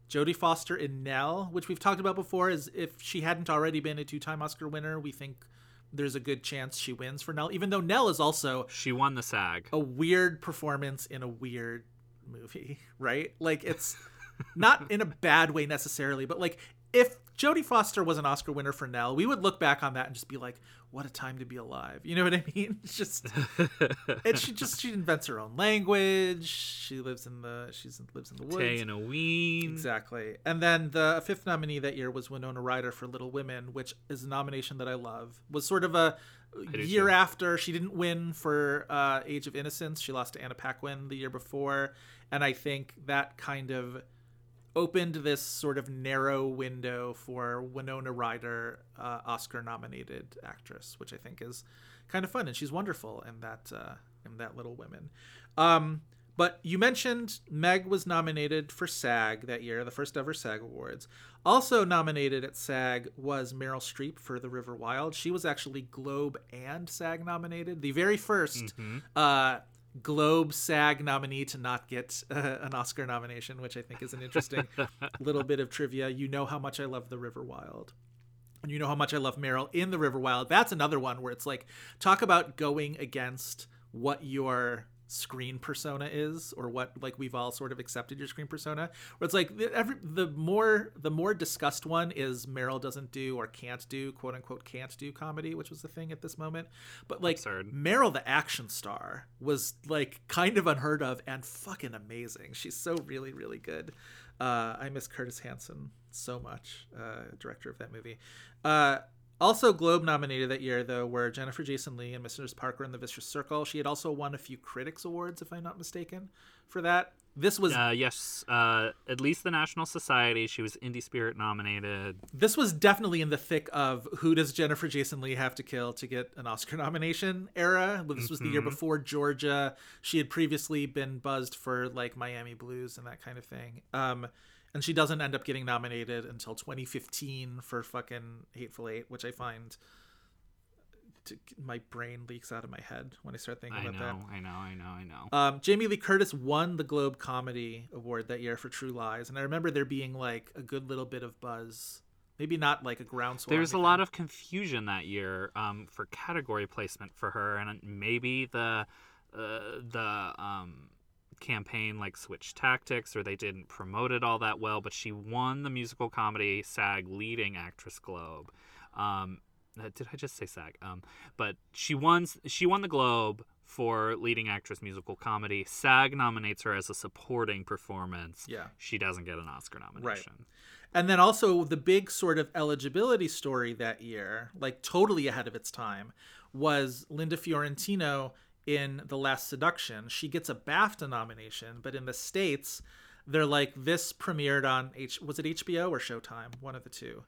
Jodie Foster in Nell, which we've talked about before, is if she hadn't already been a two-time Oscar winner, we think there's a good chance she wins for Nell. Even though Nell is also She won the SAG. a weird performance in a weird movie, right? Like it's not in a bad way necessarily, but like if Jodie Foster was an Oscar winner for Nell, we would look back on that and just be like, "What a time to be alive!" You know what I mean? It's just, and she just she invents her own language. She lives in the she's lives in the woods. Tay and a Ween. Exactly. And then the fifth nominee that year was Winona Ryder for Little Women, which is a nomination that I love. Was sort of a year too. after she didn't win for uh, Age of Innocence. She lost to Anna Paquin the year before, and I think that kind of opened this sort of narrow window for Winona Ryder, uh, Oscar-nominated actress, which I think is kind of fun, and she's wonderful in that uh, in that Little Women. Um, but you mentioned Meg was nominated for SAG that year, the first ever SAG Awards. Also nominated at SAG was Meryl Streep for The River Wild. She was actually Globe and SAG nominated, the very 1st uh, Globe SAG nominee to not get uh, an Oscar nomination, which I think is an interesting little bit of trivia. You know how much I love The River Wild. And you know how much I love Meryl in The River Wild. That's another one where it's like, talk about going against what your screen persona is or what like we've all sort of accepted your screen persona where it's like the- every the more the more discussed one is meryl doesn't do or can't do quote unquote can't do comedy which was the thing at this moment. But like Absurd. meryl the action star was like kind of unheard of and fucking amazing. She's so really really good. Uh i miss curtis hanson so much uh director of that movie. Uh also Globe nominated that year though were Jennifer Jason Leigh and Mrs. Parker in the Vicious Circle. She had also won a few critics awards if I'm not mistaken for that. This was Uh, yes, uh, at least the National Society. She was Indie Spirit nominated. this was definitely in the thick of who does Jennifer Jason Leigh have to kill to get an Oscar nomination era. This was the year before Georgia. She had previously been buzzed for like Miami Blues and that kind of thing. Um, and she doesn't end up getting nominated until 2015 for fucking Hateful Eight, which I find to, my brain leaks out of my head when I start thinking I about that. know, I know, I know, I know. Um, Jamie Lee Curtis won the Globe Comedy Award that year for True Lies, and I remember there being like a good little bit of buzz. Maybe not like a groundswell. There's a lot of confusion that year um, for category placement for her, and maybe the uh, the um, campaign like switched tactics or they didn't promote it all that well. But she won the musical comedy SAG Leading Actress Globe. Um, uh, did I just say SAG? Um, but she won. She won the Globe for leading actress musical comedy. SAG nominates her as a supporting performance. Yeah. She doesn't get an Oscar nomination. Right. And then also the big sort of eligibility story that year, like totally ahead of its time, was Linda Fiorentino in The Last Seduction. She gets a BAFTA nomination, but in the States, they're like, this premiered on H was it HBO or Showtime? One of the two.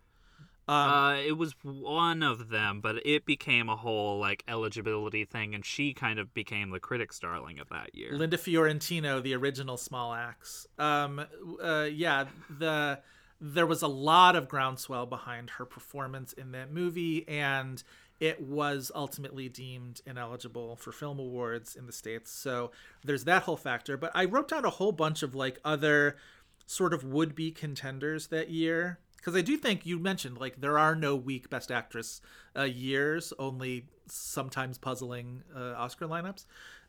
uh, it was one of them, but it became a whole like eligibility thing, and she kind of became the critics' darling of that year. Linda Fiorentino, the original Small Axe. Um, uh, yeah, the there was a lot of groundswell behind her performance in that movie, and it was ultimately deemed ineligible for film awards in the states. So there's that whole factor. But I wrote down a whole bunch of like other sort of would-be contenders that year because I do think you mentioned like there are no weak Best Actress uh, years, only sometimes puzzling uh, Oscar lineups.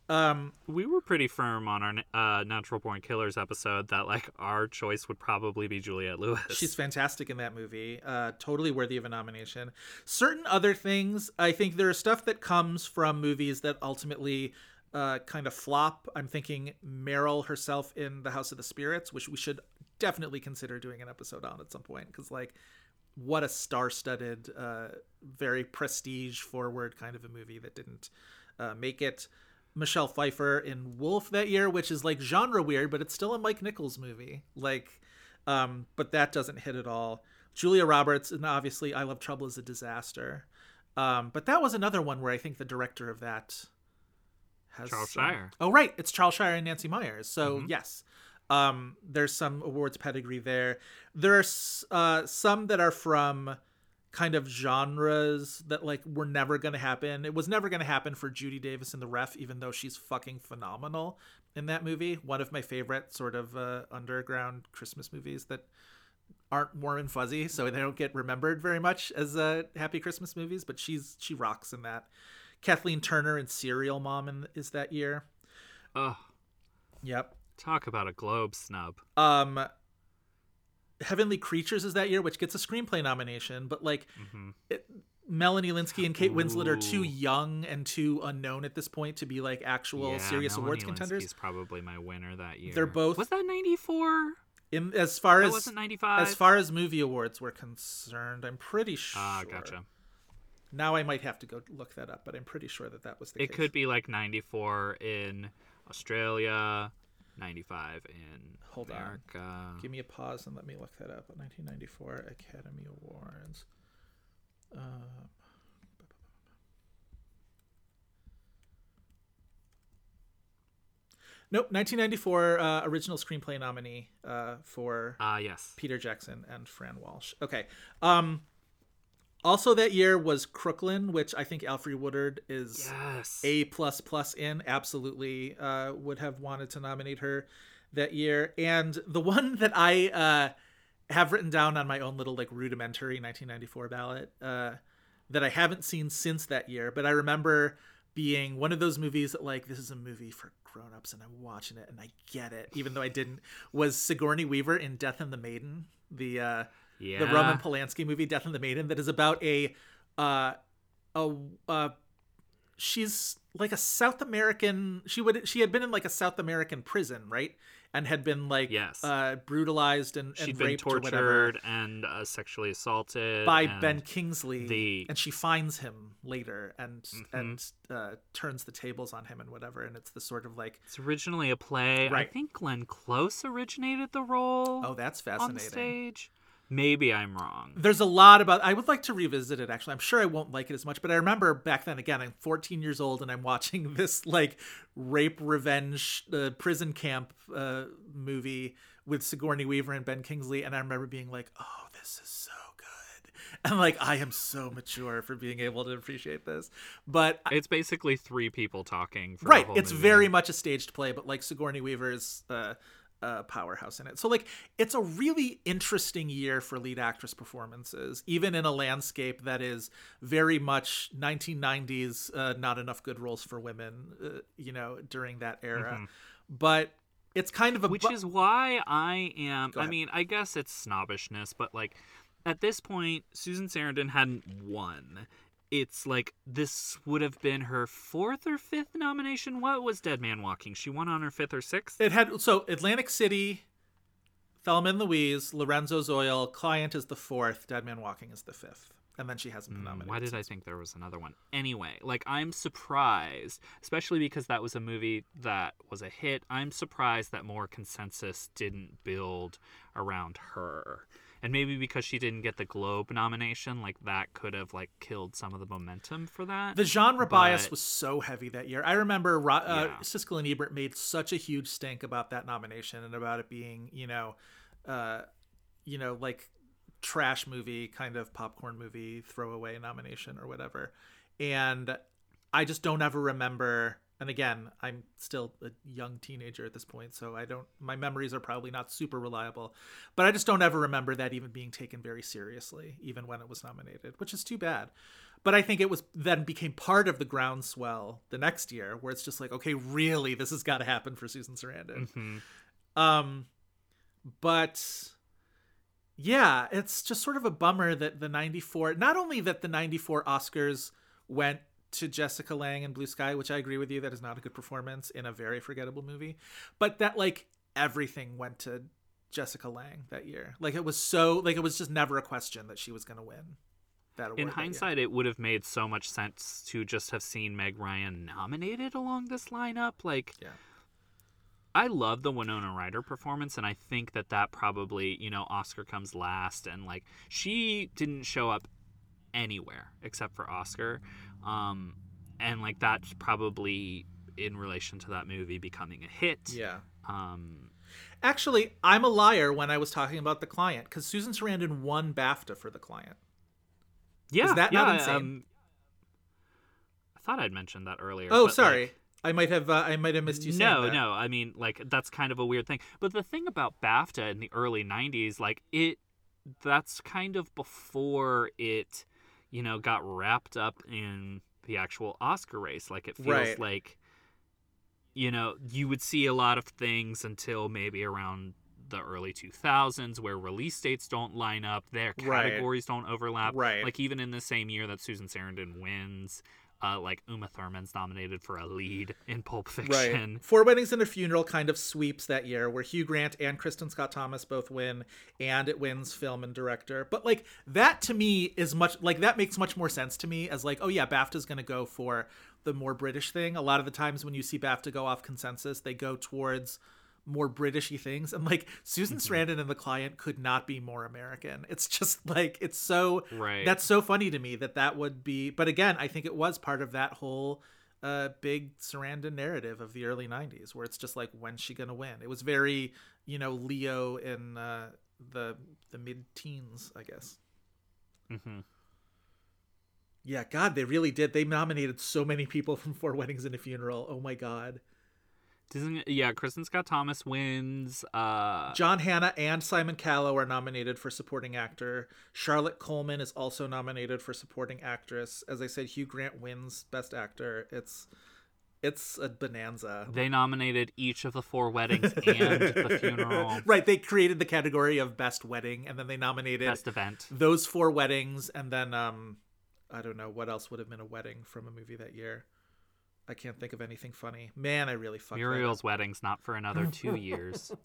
Um, we were pretty firm on our uh, Natural Born Killers episode that like our choice would probably be Juliette Lewis. She's fantastic in that movie. Uh, totally worthy of a nomination. Certain other things, I think there is stuff that comes from movies that ultimately uh, kind of flop. I'm thinking Meryl herself in The House of the Spirits, which we should definitely consider doing an episode on at some point because, like, what a star-studded, uh, very prestige-forward kind of a movie that didn't uh, make it. Michelle Pfeiffer in Wolf that year, which is like genre weird, but it's still a Mike Nichols movie. Like, um, but that doesn't hit at all. Julia Roberts, and obviously I Love Trouble is a disaster. Um, but that was another one where I think the director of that has Charles some- Shyer. Oh, right, it's Charles Shyer and Nancy Meyers. So yes, um, there's some awards pedigree there. There are uh, some that are from kind of genres that like were never going to happen. It was never going to happen for Judy Davis in The Ref, even though she's fucking phenomenal in that movie. One of my favorite sort of uh, underground Christmas movies that aren't warm and fuzzy, so they don't get remembered very much as uh, happy Christmas movies. But she's she rocks in that. Kathleen Turner and Serial Mom in, is that year. Ugh, Yep. talk about a Globe snub. Um, Heavenly Creatures is that year, which gets a screenplay nomination, but like it, Melanie Lynskey and Kate Winslet are too young and too unknown at this point to be like actual yeah, serious Melanie awards Lynskey's contenders. probably my winner that year. They're both- Was that ninety four? As far That as wasn't ninety five. as far as movie awards were concerned, I'm pretty sure. Ah, gotcha. Now I might have to go look that up, but I'm pretty sure that that was the case. It case. could be like ninety four in Australia, ninety five in Hold on. America. Give me a pause and let me look that up. 1994 Academy Awards. Um, nope, 1994 uh, original screenplay nominee uh, for Ah, yes. Peter Jackson and Fran Walsh. Okay. Um, also that year was Crooklyn, which I think Alfre Woodard is Yes. a plus plus in absolutely uh, would have wanted to nominate her that year and the one that i uh, have written down on my own little like rudimentary 1994 ballot uh, that i haven't seen since that year but i remember being one of those movies that like this is a movie for grown-ups and I'm watching it and I get it even though I didn't was Sigourney Weaver in Death and the Maiden the uh Yeah. the Roman Polanski movie Death and the Maiden that is about a uh a uh she's like a South American she would she had been in like a South American prison right and had been like Yes. uh brutalized and, and She'd been raped or whatever tortured and uh, sexually assaulted by Ben Kingsley, the- and she finds him later and Mm-hmm. and uh, turns the tables on him and whatever, and it's the sort of like, It's originally a play. I think Glenn Close originated the role oh, that's on fascinating. stage. Maybe I'm wrong. There's a lot about. I would like to revisit it. Actually, I'm sure I won't like it as much, but I remember back then. Again, I'm 14 years old, and I'm watching this like rape revenge uh, prison camp uh, movie with Sigourney Weaver and Ben Kingsley, and I remember being like, "Oh, this is so good," and like I am so mature for being able to appreciate this. But It's basically three people talking. For the right it's movie. very much a staged play but like sigourney weaver's uh, uh, powerhouse in it so like it's a really interesting year for lead actress performances even in a landscape that is very much 1990s uh, not enough good roles for women uh, you know during that era but it's kind of a Mm-hmm. which bu- is why I am. I mean, I guess it's snobbishness, but like at this point, Susan Sarandon hadn't won. It's like this would have been her fourth or fifth nomination. What was Dead Man Walking? She won on her fifth or sixth. it had so atlantic city thelma and louise lorenzo's oil client is the fourth dead man walking is the fifth and then she hasn't been nominated Hmm, Why did I think there was another one? Anyway, like I'm surprised, especially because that was a movie that was a hit. I'm surprised that more consensus didn't build around her. And maybe because she didn't get the Globe nomination, like that could have like killed some of the momentum for that. The genre bias was so heavy that year. I remember uh, Yeah. Siskel and Ebert made such a huge stink about that nomination and about it being, you know, uh, you know, like trash movie kind of popcorn movie throwaway nomination or whatever. And I just don't ever remember. And again, I'm still a young teenager at this point, so I don't. My memories are probably not super reliable, but I just don't ever remember that even being taken very seriously, even when it was nominated, which is too bad. But I think it was then became part of the groundswell the next year, where it's just like, okay, really, this has got to happen for Susan Sarandon. Mhm. Um, but yeah, it's just sort of a bummer that the 94, not only that the 94 Oscars went to Jessica Lange in Blue Sky, which I agree with you, that is not a good performance in a very forgettable movie, but that like everything went to Jessica Lange that year. Like it was so, like it was just never a question that she was going to win that award. In hindsight, it would have made so much sense to just have seen Meg Ryan nominated along this lineup. Like, Yeah. I love the Winona Ryder performance, and I think that that probably, you know, Oscar comes last, and like she didn't show up anywhere except for Oscar, um, and like that's probably in relation to that movie becoming a hit. Yeah. Um, Actually, I'm a liar when I was talking about the client because Susan Sarandon won BAFTA for the client. yeah. Is that yeah, not insane? Um, I thought I'd mentioned that earlier. Oh, sorry. like, I might have uh, I might have missed you saying no, that. no. I mean, like that's kind of a weird thing. But the thing about BAFTA in the early '90s, like it, that's kind of before it, you know, got wrapped up in the actual Oscar race. Like it feels Right. like, you know, you would see a lot of things until maybe around the early 2000s where release dates don't line up their Right. categories don't overlap Right. like even in the same year that susan sarandon wins uh, like uma thurman's nominated for a lead in pulp fiction Right. Four Weddings and a Funeral kind of sweeps that year, where Hugh Grant and Kristin Scott Thomas both win, and it wins film and director. But like that to me is much like that makes much more sense to me as like, oh yeah, BAFTA's going to go for the more British thing. A lot of the times when you see BAFTA go off consensus, they go towards more Britishy things. And like Susan Sarandon and the client could not be more American. It's just like it's so Right. That's so funny to me that that would be. But again, I think it was part of that whole uh, big Sarandon narrative of the early '90s, where it's just like, when's she gonna win? It was very, you know, Leo in uh, the the mid-teens, I guess. hmm Yeah, God, they really did. They nominated so many people from Four Weddings and a Funeral. Oh my God. Doesn't yeah, Kristin Scott Thomas wins. Uh, John Hannah and Simon Callow are nominated for supporting actor. Charlotte Coleman is also nominated for supporting actress. As I said, Hugh Grant wins best actor. It's it's a bonanza. they nominated each of the four weddings and the funeral. Right, they created the category of best wedding and then they nominated Best event. those four weddings and then um I don't know what else would have been a wedding from a movie that year. I can't think of anything funny. Man, I really fucked that. Muriel's wedding's not for another two years.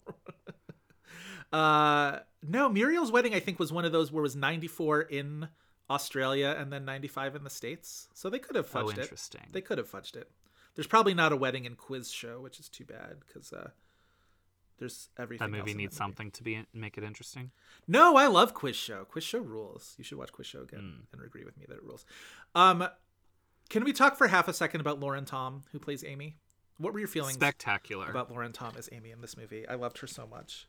Uh, no, Muriel's wedding I think was one of those where it was 94 in Australia and then 95 in the states. So they could have Oh, fudged it. interesting. They could have fudged it. There's probably not a wedding and quiz show, which is too bad because uh, there's everything. That else movie needs something to be make it interesting. No, I love quiz show. Quiz show rules. You should watch quiz show again Hmm. and agree with me that it rules. Um, can we talk for half a second about Lauren Tom, who plays Amy? What were your feelings Spectacular. about Lauren Tom as Amy in this movie? I loved her so much.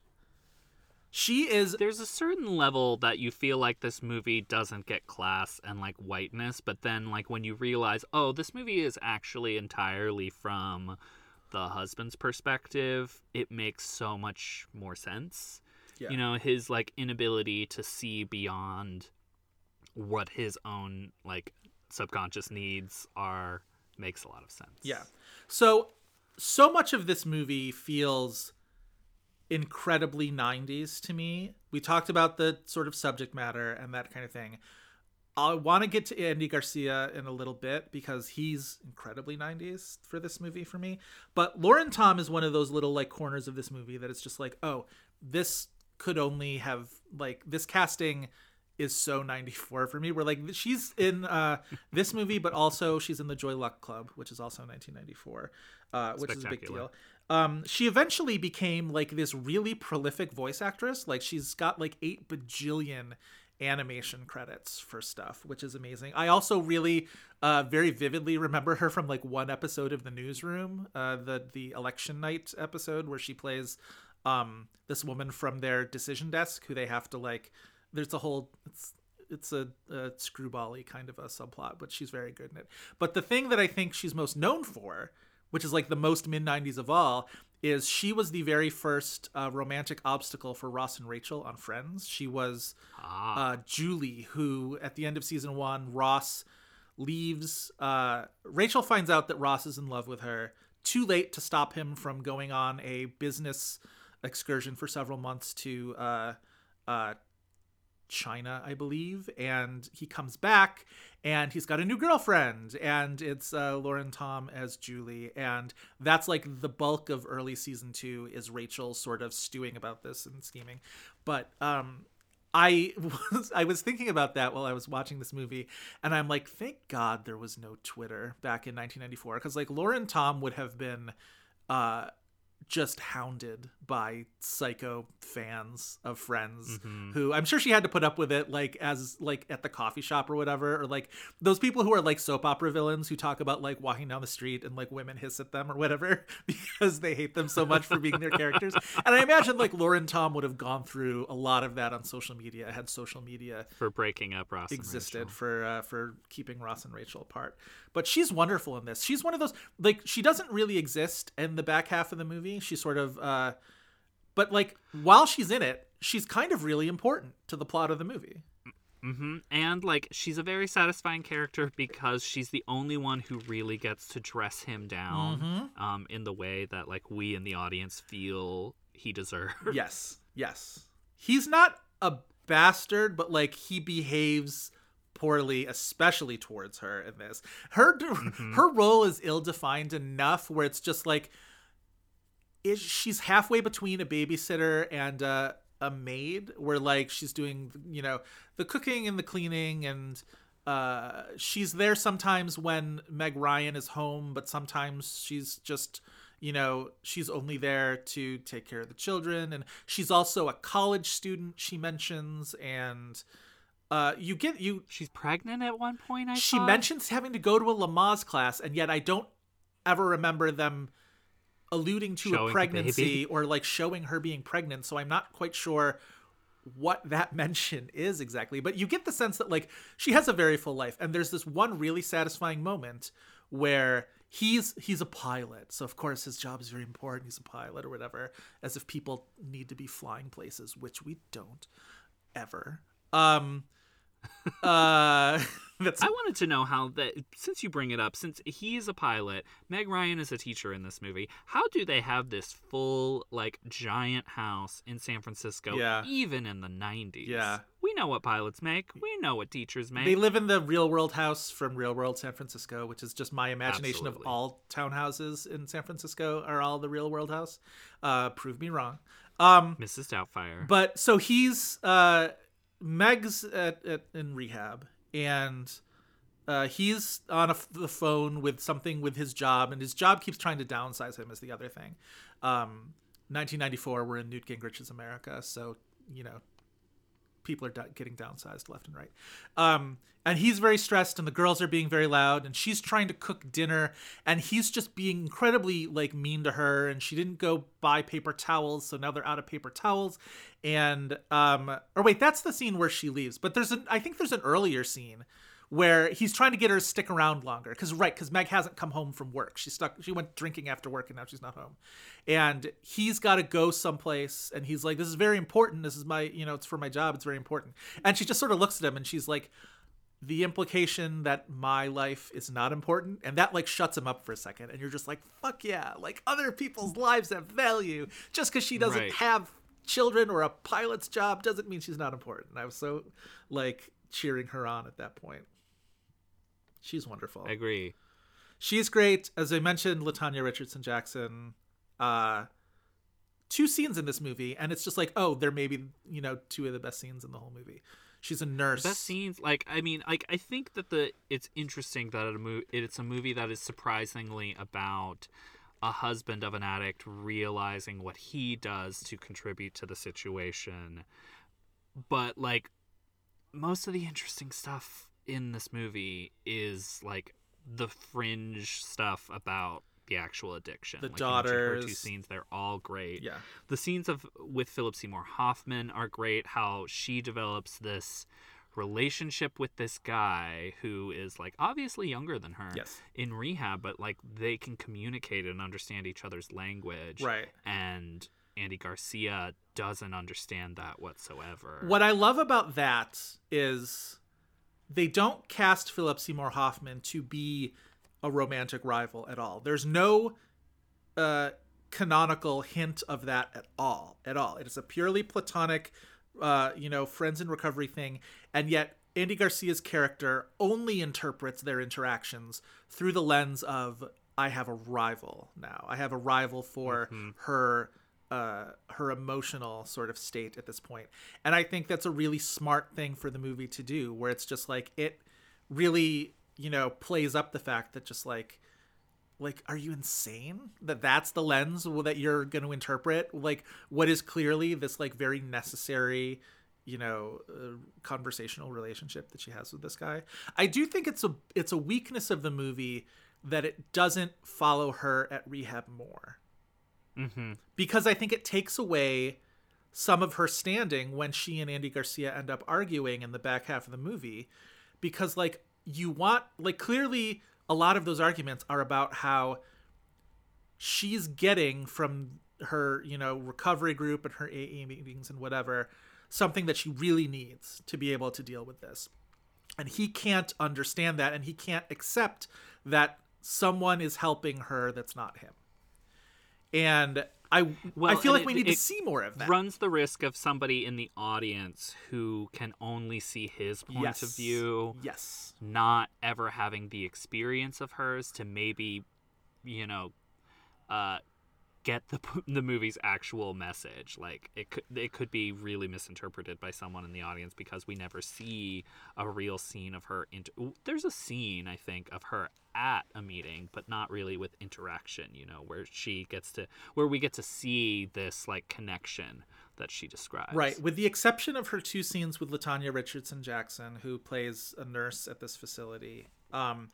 She is There's a certain level that you feel like this movie doesn't get class and like whiteness, but then like when you realize, oh, this movie is actually entirely from the husband's perspective, it makes so much more sense. Yeah. You know, his like inability to see beyond what his own like subconscious needs are makes a lot of sense. Yeah. So so much of this movie feels incredibly 90s to me. We talked about the sort of subject matter and that kind of thing. I want to get to Andy Garcia in a little bit because he's incredibly 90s for this movie for me. But Lauren Tom is one of those little like corners of this movie that it's just like, oh, this could only have like this casting is so 94 for me. We're like she's in uh this movie, but also she's in the Joy Luck Club, which is also 1994, uh, which is a big deal. Um, she eventually became like this really prolific voice actress. Like she's got like eight bajillion animation credits for stuff, which is amazing. I also really uh, very vividly remember her from like one episode of The Newsroom, uh, the the election night episode where she plays um, this woman from their decision desk who they have to like. There's a whole it's it's a, a screwbally kind of a subplot, but she's very good in it. But the thing that I think she's most known for, which is like the most mid 90s of all, is she was the very first uh, romantic obstacle for Ross and Rachel on Friends. She was Ah. uh, Julie, who at the end of season one, Ross leaves. Uh, Rachel finds out that Ross is in love with her. Too late to stop him from going on a business excursion for several months to uh, uh, China, I believe, and he comes back and he's got a new girlfriend, and it's uh, Lauren Tom as Julie, and that's like the bulk of early season two is Rachel sort of stewing about this and scheming, but um, I was I was thinking about that while I was watching this movie, and I'm like, thank God there was no Twitter back in 1994, because like Lauren Tom would have been, uh, just hounded by psycho fans of friends who I'm sure she had to put up with it like as like at the coffee shop or whatever or like those people who are like soap opera villains who talk about like walking down the street and like women hiss at them or whatever because they hate them so much for being their characters and I imagine like Lauren Tom would have gone through a lot of that on social media had social media for breaking up Ross existed for uh, for keeping Ross and Rachel apart. But she's wonderful in this. She's one of those like she doesn't really exist in the back half of the movie. She sort of uh but like while she's in it, she's kind of really important to the plot of the movie. hmm And like she's a very satisfying character because she's the only one who really gets to dress him down Mm-hmm. um, in the way that like we in the audience feel he deserves. yes. Yes. He's not a bastard, but like he behaves poorly especially towards her in this. Her her role is ill-defined enough where it's just like is she's halfway between a babysitter and uh, a maid where like she's doing you know the cooking and the cleaning and uh, she's there sometimes when Meg Ryan is home but sometimes she's just you know she's only there to take care of the children and she's also a college student she mentions and uh, you get you She's pregnant at one point. I she thought? mentions having to go to a Lamaze class, and yet I don't ever remember them alluding to Showing a pregnancy or like showing her being pregnant. So I'm not quite sure what that mention is exactly. But you get the sense that like she has a very full life, and there's this one really satisfying moment where he's he's a pilot, so of course his job is very important. He's a pilot or whatever, as if people need to be flying places, which we don't ever. Um, uh, that's I wanted to know how that since you bring it up, since he is a pilot, Meg Ryan is a teacher in this movie. How do they have this full like giant house in San Francisco, Yeah. even in the '90s? Yeah. we know what pilots make. We know what teachers make. They live in the real world house from Real World San Francisco, which is just my imagination Absolutely. of all townhouses in San Francisco are all the real world house. Uh, prove me wrong. Um, Mrs. Doubtfire. but so he's uh, Meg's at, at, in rehab, and uh, he's on a, the phone with something with his job, and his job keeps trying to downsize him. Is the other thing. Um, 1994, we're in Newt Gingrich's America, so you know people are getting downsized left and right. Um, and he's very stressed, and the girls are being very loud, and she's trying to cook dinner, and he's just being incredibly like mean to her. And she didn't go buy paper towels, so now they're out of paper towels. And um, or wait, that's the scene where she leaves. But there's an I think there's an earlier scene where he's trying to get her to stick around longer. Because right because meg hasn't come home from work. She's stuck she went drinking after work and now she's not home. And he's got to go someplace and he's like this is very important. This is my you know it's for my job. It's very important. And she just sort of looks at him and she's like the implication that my life is not important and that like shuts him up for a second. And you're just like fuck yeah. Like other people's lives have value. Just because she doesn't Right. have children or a pilot's job doesn't mean she's not important. I was so like cheering her on at that point she's wonderful. I agree. she's great. As i mentioned latanya richardson jackson uh two scenes in this movie and it's just like oh they're maybe you know two of the best scenes in the whole movie. She's a nurse. Best scenes like i mean like i think that the it's interesting that it a mo- it's a movie that is surprisingly about a husband of an addict realizing what he does to contribute to the situation. But like most of the interesting stuff in this movie is like the fringe stuff about the actual addiction The like mentioned her two scenes they're all great yeah the scenes of with Philip Seymour Hoffman are great. How she develops this relationship with this guy who is like obviously younger than her Yes. in rehab, but like they can communicate and understand each other's language. Right. And Andy Garcia doesn't understand that whatsoever. What I love about that is they don't cast Philip Seymour Hoffman to be a romantic rival at all. There's no uh, canonical hint of that at all. At all. It is a purely platonic, uh, you know, friends in recovery thing, and yet Andy Garcia's character only interprets their interactions through the lens of I have a rival now. I have a rival for her uh, her emotional sort of state at this point. And I think that's a really smart thing for the movie to do, where it's just like it really, you know, plays up the fact that just like, like, are you insane that that's the lens that you're going to interpret? Like, what is clearly this like very necessary, you know, uh, conversational relationship that she has with this guy. I do think it's a it's a weakness of the movie that it doesn't follow her at rehab more hmm because I think it takes away some of her standing when she and Andy Garcia end up arguing in the back half of the movie because like you want like clearly a lot of those arguments are about how she's getting from her, you know, recovery group and her AA meetings and whatever something that she really needs to be able to deal with this. And he can't understand that and he can't accept that someone is helping her that's not him and I Well, I feel like we need to see more of that. runs the risk of somebody in the audience who can only see his point yes. of view. Yes. not ever having the experience of hers to maybe you know uh get the the movie's actual message like it could it could be really misinterpreted by someone in the audience because we never see a real scene of her inter- there's a scene i think of her at a meeting but not really with interaction you know where she gets to where we get to see this like connection that she describes Right, with the exception of her two scenes with Latanya Richardson Jackson, who plays a nurse at this facility. Um,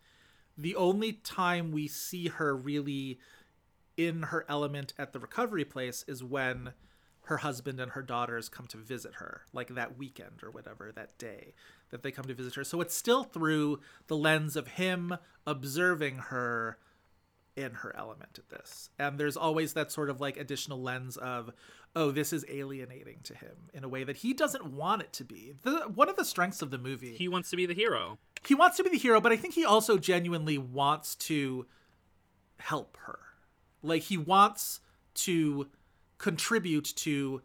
the only time we see her really in her element at the recovery place is when her husband and her daughters come to visit her, like that weekend or whatever, that day that they come to visit her. So it's still through the lens of him observing her in her element at this. And there's always that sort of like additional lens of, oh, this is alienating to him in a way that he doesn't want it to be. The one of the strengths of the movie He wants to be the hero. he wants to be the hero, but I think he also genuinely wants to help her. Like he wants to contribute to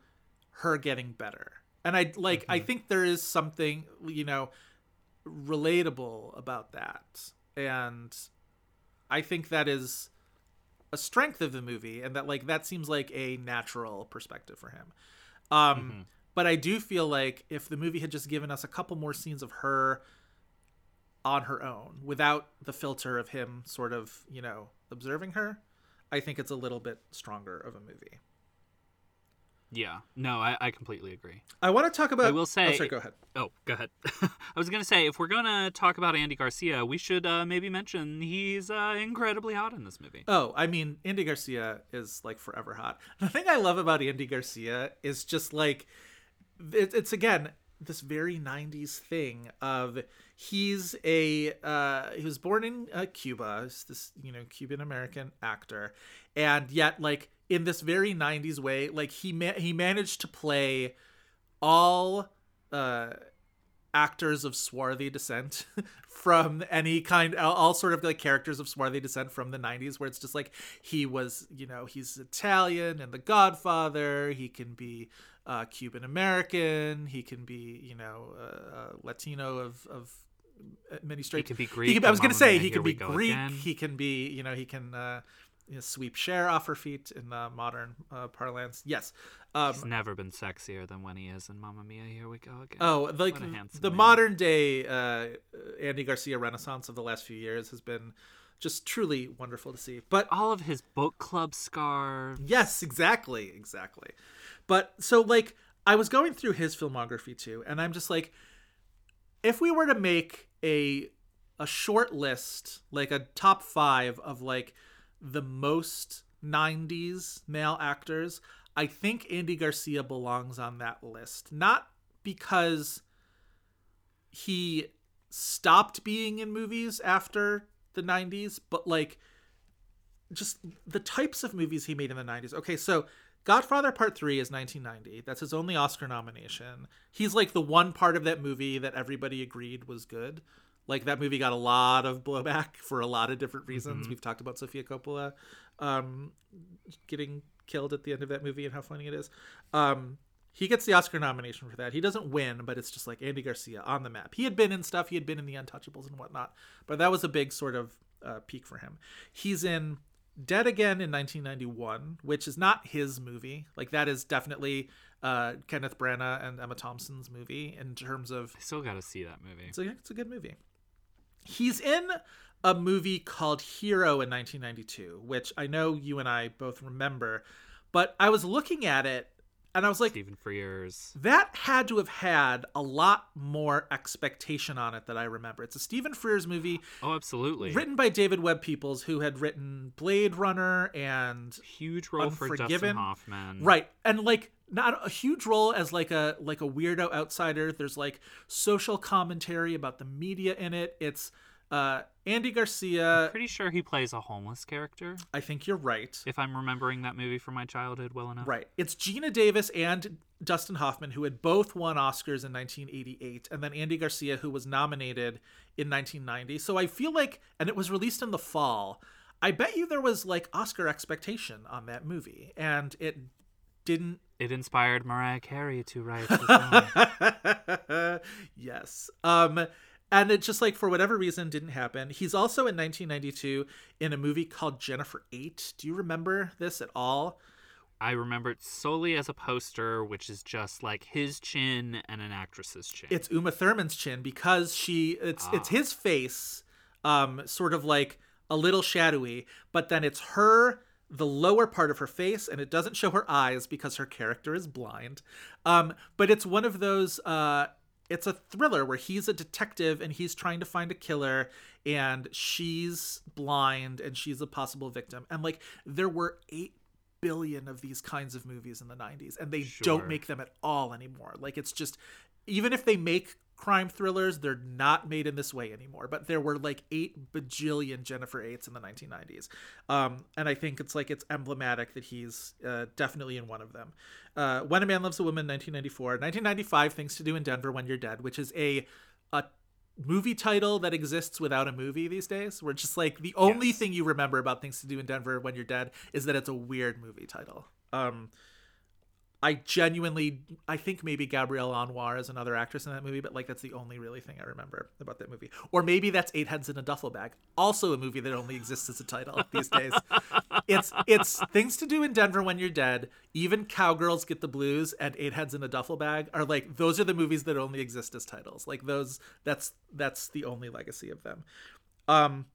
her getting better. And I like I think there is something, you know, relatable about that. And I think that is a strength of the movie and that like that seems like a natural perspective for him. Um but I do feel like if the movie had just given us a couple more scenes of her on her own without the filter of him sort of, you know, observing her, I think it's a little bit stronger of a movie. Yeah. No, I, I completely agree. I want to talk about I will Oh, say- sorry, go ahead. Oh, go ahead. I was gonna say if we're gonna talk about Andy Garcia, we should uh, maybe mention he's uh, incredibly hot in this movie. Oh, I mean, Andy Garcia is like forever hot. The thing I love about Andy Garcia is just like it, it's again this very 90s thing of he's a uh he was born in uh, Cuba, he's this, you know, Cuban American actor, and yet like in this very 90s way, like he ma- he managed to play all uh actors of swarthy descent from any kind all, sort of like characters of swarthy descent from the 90s where it's just like he was you know he's italian and the godfather he can be uh, cuban american he can be you know uh, uh, latino of of many straight He could be Greek can- i was gonna say he can be greek Again. he can be you know he can uh you know, sweep share off her feet in uh, modern uh, parlance yes um He's never been sexier than when he is in Mamma Mia. Here we go again. Oh, like What a handsome the man. modern day uh, Andy Garcia renaissance of the last few years has been just truly wonderful to see. But all of his book club scarves. yes, exactly, exactly. But so like I was going through his filmography too, and I'm just like, if we were to make a a short list, like a top five of like the most 90s male actors, I think Andy Garcia belongs on that list. Not because he stopped being in movies after the 90s, but like just the types of movies he made in the 90s. Okay, so Godfather Part 3 is 1990. That's his only Oscar nomination. He's like the one part of that movie that everybody agreed was good. Like that movie got a lot of blowback for a lot of different reasons. We've talked about Sofia Coppola um, getting killed at the end of that movie and how funny it is. Um, he gets the Oscar nomination for that. He doesn't win, but it's just like Andy Garcia on the map. He had been in stuff. He had been in The Untouchables and whatnot, but that was a big sort of uh, peak for him. He's in Dead Again in 1991, which is not his movie. Like that is definitely uh, Kenneth Branagh and Emma Thompson's movie in terms of I still got to see that movie. it's a, it's a good movie. He's in a movie called Hero in 1992, which I know you and I both remember, but I was looking at it and I was like, Stephen Frears. that had to have had a lot more expectation on it that I remember. It's a Stephen Frears movie Oh, absolutely. written by David Webb Peoples, who had written Blade Runner and Huge role for Dustin Hoffman. right and like not a huge role as like a like a weirdo outsider there's like social commentary about the media in it it's uh andy garcia Pretty sure he plays a homeless character, i think you're right if I'm remembering that movie from my childhood well enough. right it's geena davis and dustin hoffman who had both won oscars in 1988 and then andy garcia who was nominated in 1990 so i feel like and it was released in the fall i bet you there was like oscar expectation on that movie and it didn't It inspired Mariah Carey to write the song. yes. Um and it just like for whatever reason didn't happen. He's also in 1992 in a movie called Jennifer 8. Do you remember this at all? I remember it solely as a poster, which is just like his chin and an actress's chin. It's Uma Thurman's chin because she it's it's his face um sort of like a little shadowy, but then it's her the lower part of her face and it doesn't show her eyes because her character is blind. Um but it's one of those uh it's a thriller where he's a detective and he's trying to find a killer and she's blind and she's a possible victim and like there were 8 billion of these kinds of movies in the 90s and they don't make them at all anymore. Like it's just even if they make crime thrillers, they're not made in this way anymore. But there were like 8 bajillion Jennifer Eights in the 1990s. Um, and I think it's like it's emblematic that he's uh, definitely in one of them. Uh, when a Man Loves a Woman 1994, 1995 Things to Do in Denver When You're Dead, which is a a movie title that exists without a movie these days. Where it's just like the only Yes. thing you remember about Things to Do in Denver When You're Dead is that it's a weird movie title. Um, I genuinely, I think maybe Gabrielle Anwar is another actress in that movie, but like that's the only really thing I remember about that movie. Or maybe that's Eight Heads in a Duffel Bag, also a movie that only exists as a title these days. It's it's things to do in Denver when you're dead. Even Cowgirls Get the Blues and Eight Heads in a Duffel Bag are like those are the movies that only exist as titles. Like those, that's that's the only legacy of them. Um,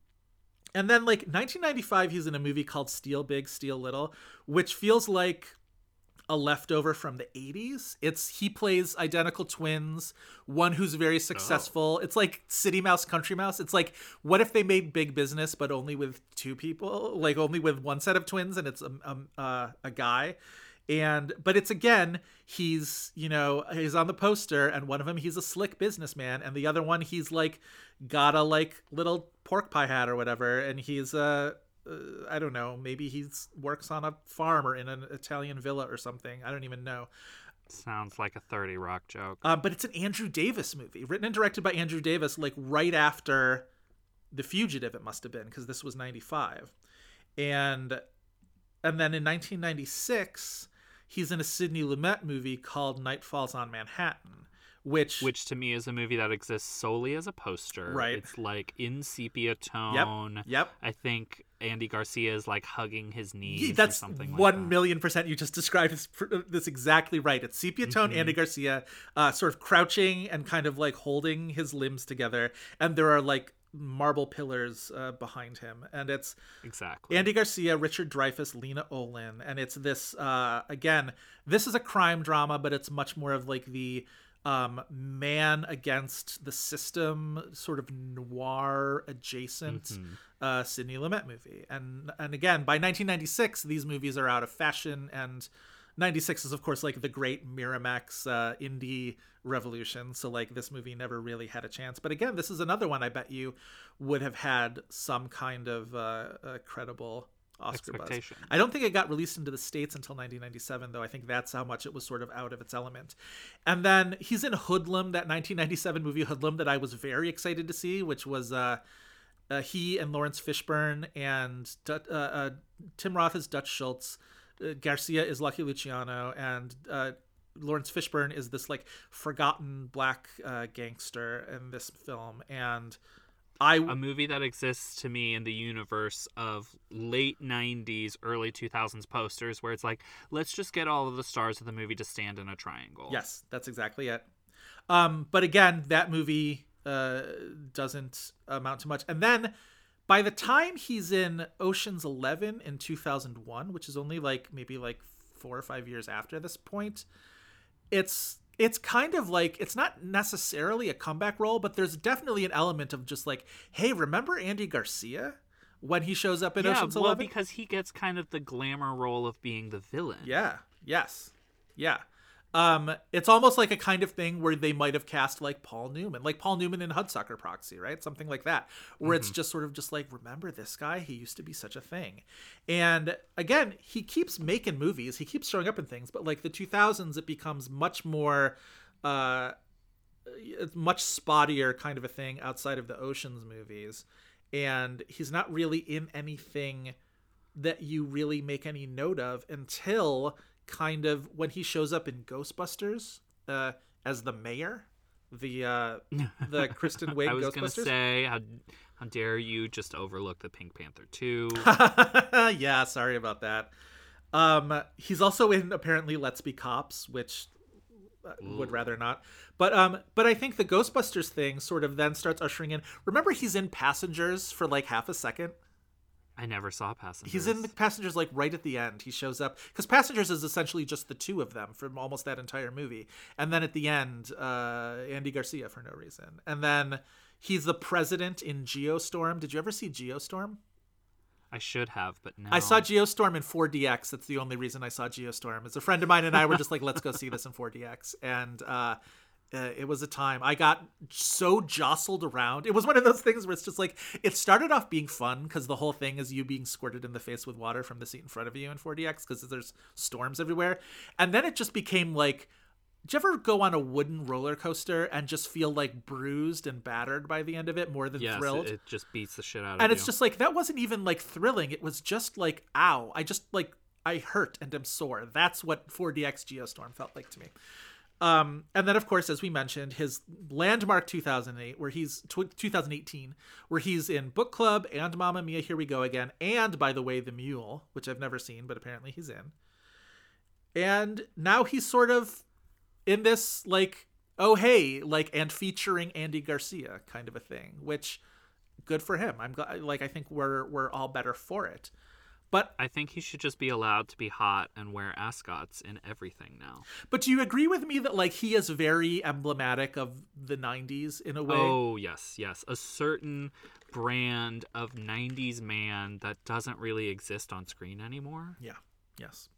and then like 1995, he's in a movie called Steal Big, Steal Little, which feels like a leftover from the 80s. It's he plays identical twins, one who's very successful. It's like City Mouse Country Mouse. It's like what if they made Big Business but only with two people, like only with one set of twins and it's a a, uh, a guy. And but it's again, he's, you know, he's on the poster and one of them he's a slick businessman and the other one he's like got a like little pork pie hat or whatever and he's uh uh, I don't know. Maybe he works on a farm or in an Italian villa or something. I don't even know. Sounds like a 30 Rock joke. Uh, but it's an Andrew Davis movie, written and directed by Andrew Davis, like right after The Fugitive. It must have been because this was '95, and and then in 1996, he's in a Sidney Lumet movie called Night Falls on Manhattan, which which to me is a movie that exists solely as a poster. Right. It's like in sepia tone. Yep. yep. I think Andy Garcia is like hugging his knees Yeah, or that's something like one that. million percent. You just described this, this exactly right. It's sepia tone. Mm-hmm. Andy Garcia, uh, sort of crouching and kind of like holding his limbs together, and there are like marble pillars uh, behind him, and it's Exactly. Andy Garcia, Richard Dreyfuss, Lena Olin, and it's this uh, again. This is a crime drama, but it's much more of like the um, man against the system, sort of noir adjacent uh, Sidney Lumet movie. And and again, by 1996, these movies are out of fashion, and 96 is of course like the great Miramax uh, indie revolution. So like this movie never really had a chance. But again, this is another one I bet you would have had some kind of uh, credible Oscar buzz. I don't think it got released into the states until 1997, though. I think that's how much it was sort of out of its element. And then he's in Hoodlum, that 1997 movie Hoodlum that I was very excited to see, which was uh, uh, he and Laurence Fishburne and uh, uh, Tim Roth is Dutch Schultz, uh, Garcia is Lucky Luciano, and uh, Laurence Fishburne is this like forgotten black uh, gangster in this film. And I a movie that exists to me in the universe of late 90s early 2000s posters where it's like let's just get all of the stars of the movie to stand in a triangle Yes, that's exactly it. Um, but again, that movie uh, doesn't amount to much. And then by the time he's in Ocean's Eleven in 2001, which is only like maybe like four or five years after this point, it's it's kind of like it's not necessarily a comeback role, but there's definitely an element of just like, hey, remember Andy Garcia when he shows up in yeah Ocean's well Eleven? because he gets kind of the glamour role of being the villain Yeah. Yes. Yeah. Um, it's almost like a kind of thing where they might have cast like Paul Newman, like Paul Newman in Hudsucker Proxy, right? Something like that, where it's just sort of just like, remember this guy? He used to be such a thing. And again, he keeps making movies, he keeps showing up in things, but like the 2000s, it becomes much more, uh, much spottier kind of a thing outside of the Oceans movies. And he's not really in anything that you really make any note of until kind of when he shows up in Ghostbusters uh, as the mayor, the uh, the Kristen Wiig i was gonna say how, how dare you just overlook the pink panther 2 yeah, sorry about that. Um, he's also in apparently Let's Be Cops, which uh, would rather not. But um, but I think the Ghostbusters thing sort of then starts ushering in. Remember, he's in Passengers for like half a second. I never saw passengers He's in the Passengers like right at the end. He shows up because Passengers is essentially just the two of them from almost that entire movie, and then at the end, uh, Andy Garcia for no reason, and then he's the president in Geostorm. Did you ever see Geostorm? I should have, but no. I saw Geostorm in 4DX. That's the only reason I saw Geostorm. It's a friend of mine and I were just like, let's go see this in 4DX, and uh, uh, it was a time I got so jostled around. It was one of those things where it's just like it started off being fun because the whole thing is you being squirted in the face with water from the seat in front of you in 4DX because there's storms everywhere, and then it just became like. Did you ever go on a wooden roller coaster and just feel like bruised and battered by the end of it more than Yes, thrilled? it, it just beats the shit out of you. and it's just like that wasn't even like thrilling it was just like ow i just like i hurt and am sore that's what 4dx geostorm felt like to me um and then of course as we mentioned his landmark 2008 where he's tw 2018 where he's in book club and Mama mia here we go again and by the way the mule which i've never seen but apparently he's in. And now he's sort of in this like oh hey like and featuring andy garcia kind of a thing which good for him. I'm glad like i think we're we're all better for it but I think he should just be allowed to be hot and wear ascots in everything now. but do you agree with me that like he is very emblematic of the 90s in a way Oh, yes, yes. A certain brand of 90s man that doesn't really exist on screen anymore. yeah yes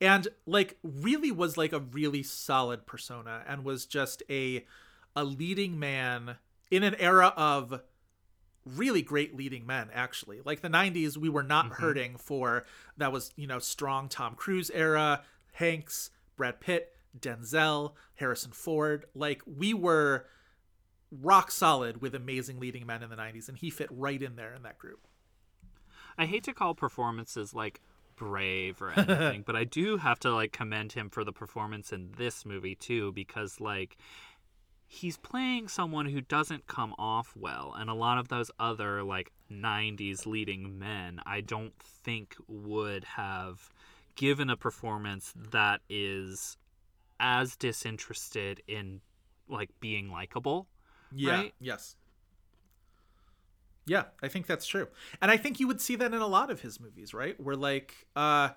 and like really was like a really solid persona and was just a a leading man in an era of really great leading men actually. Like the 90s we were not mm-hmm. hurting for that was you know strong tom cruise era hanks brad pitt denzel harrison ford. Like we were rock solid with amazing leading men in the 90s and he fit right in there in that group. I hate to call performances like brave or anything, but I do have to like commend him for the performance in this movie too because like he's playing someone who doesn't come off well and a lot of those other like 90s leading men I don't think would have given a performance that is as disinterested in like being likable. Yeah. Right? Yes. Yeah, I think that's true. And I think you would see that in a lot of his movies, right? Where like uh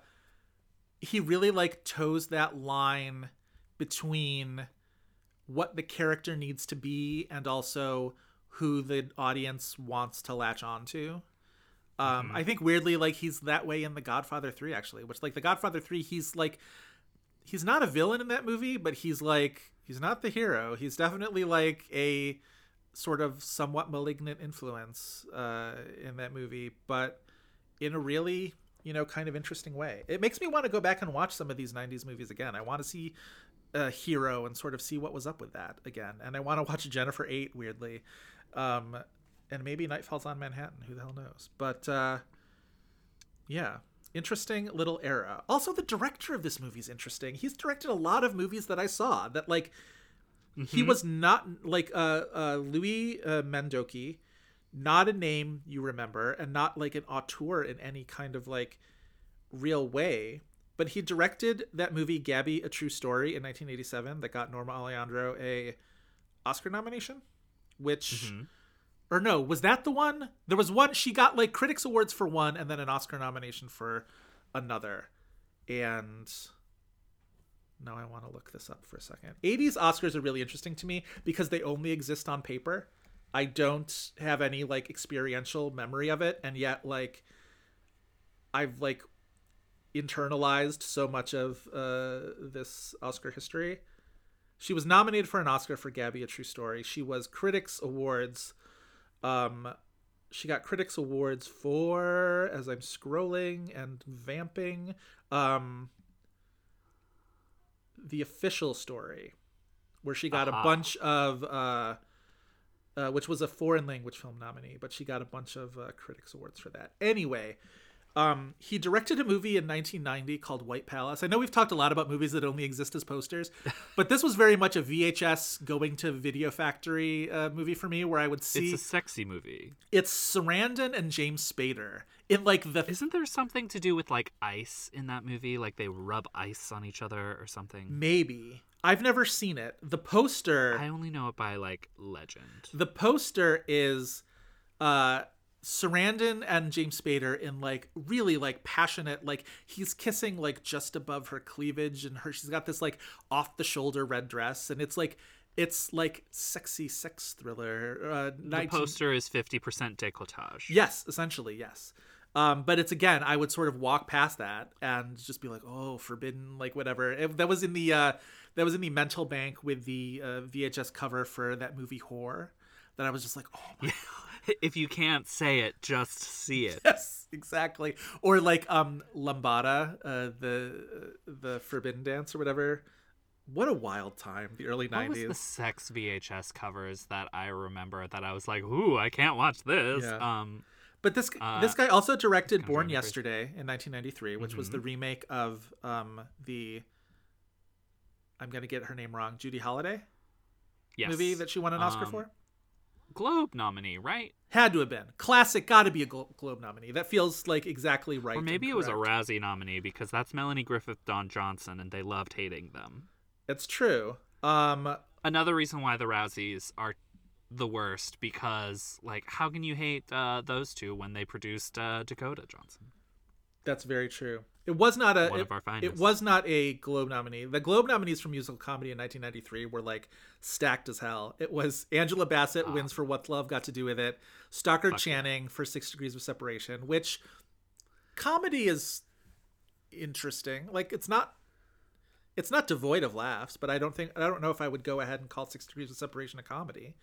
he really like toes that line between what the character needs to be and also who the audience wants to latch on to. Um I think weirdly like he's that way in The Godfather 3 actually, which like The Godfather 3 he's like he's not a villain in that movie, but he's like he's not the hero. He's definitely like a sort of somewhat malignant influence uh, in that movie, but in a really you know kind of interesting way. It makes me want to go back and watch some of these '90s movies again. I want to see a hero and sort of see what was up with that again, and I want to watch Jennifer Eight weirdly, um, and maybe Night Falls on Manhattan. Who the hell knows? But uh, yeah interesting little era also the director of this movie is interesting he's directed a lot of movies that i saw that like he was not like uh, uh louis uh, mandoki not a name you remember and not like an auteur in any kind of like real way but he directed that movie gabby a true story in 1987 that got norma aleandro a oscar nomination which mm-hmm. or no, was that the one? There was one she got like critics awards for one and then an Oscar nomination for another. And now I want to look this up for a second. 80s Oscars are really interesting to me because they only exist on paper. I don't have any like experiential memory of it and yet like I've like internalized so much of uh this Oscar history. She was nominated for an Oscar for Gabby a True Story. She was Critics Awards um, she got critics awards for as I'm scrolling and vamping. Um, the official story, where she got Aha. a bunch of, uh, uh, which was a foreign language film nominee, but she got a bunch of uh, critics awards for that. Anyway, um, he directed a movie in 1990 called White Palace. I know we've talked a lot about movies that only exist as posters, but this was very much a VHS going to video factory uh, movie for me, where I would see It's a sexy movie. it's Sarandon and James Spader in like the Isn't there something to do with like ice in that movie? Like they rub ice on each other or something? maybe I've never seen it. The poster I only know it by like legend. the poster is uh Sarandon and James Spader in like really like passionate like he's kissing like just above her cleavage and her she's got this like off the shoulder red dress and it's like it's like sexy sex thriller uh The poster is 50% décolletage. Yes, essentially, yes. Um, but it's again, I would sort of walk past that and just be like, "Oh, forbidden," like whatever. If that was in the uh, that was in the mental bank with the uh, VHS cover for that movie Whore. That I was just like, "Oh my If you can't say it, just see it. yes, exactly." Or like um, Lambada, uh, the the Forbidden Dance or whatever. What a wild time, the early What was nineties. the sex VHS covers that I remember that I was like, "Ooh, I can't watch this." Yeah. Um, But this Uh, this guy also directed Born. Yesterday in 1993, which was the Mm-hmm. remake of um, the I'm gonna get her name wrong, Judy Holliday yes. movie that she won an Oscar Um, for. Globe nominee, right? Had to have been classic. Got to be a Glo- Globe nominee. That feels like exactly right. Or maybe it was a. Razzie nominee because that's Melanie Griffith, Don Johnson, and they loved hating them. It's true. Um, Another reason why the Razzies are the worst because, like, how can you hate uh, those two when they produced uh, Dakota Johnson? That's very true. It was not a One it, of our finest. it was not a Globe nominee. The Globe nominees for musical comedy in 1993 were like stacked as hell. It was Angela Bassett wins for What's Love Got to Do with It, Stockard Ah. Fuck. Channing for Six Degrees of Separation, which comedy is interesting. Like it's not it's not devoid of laughs, but I don't think I don't know if I would go ahead and call Six Degrees of Separation a comedy.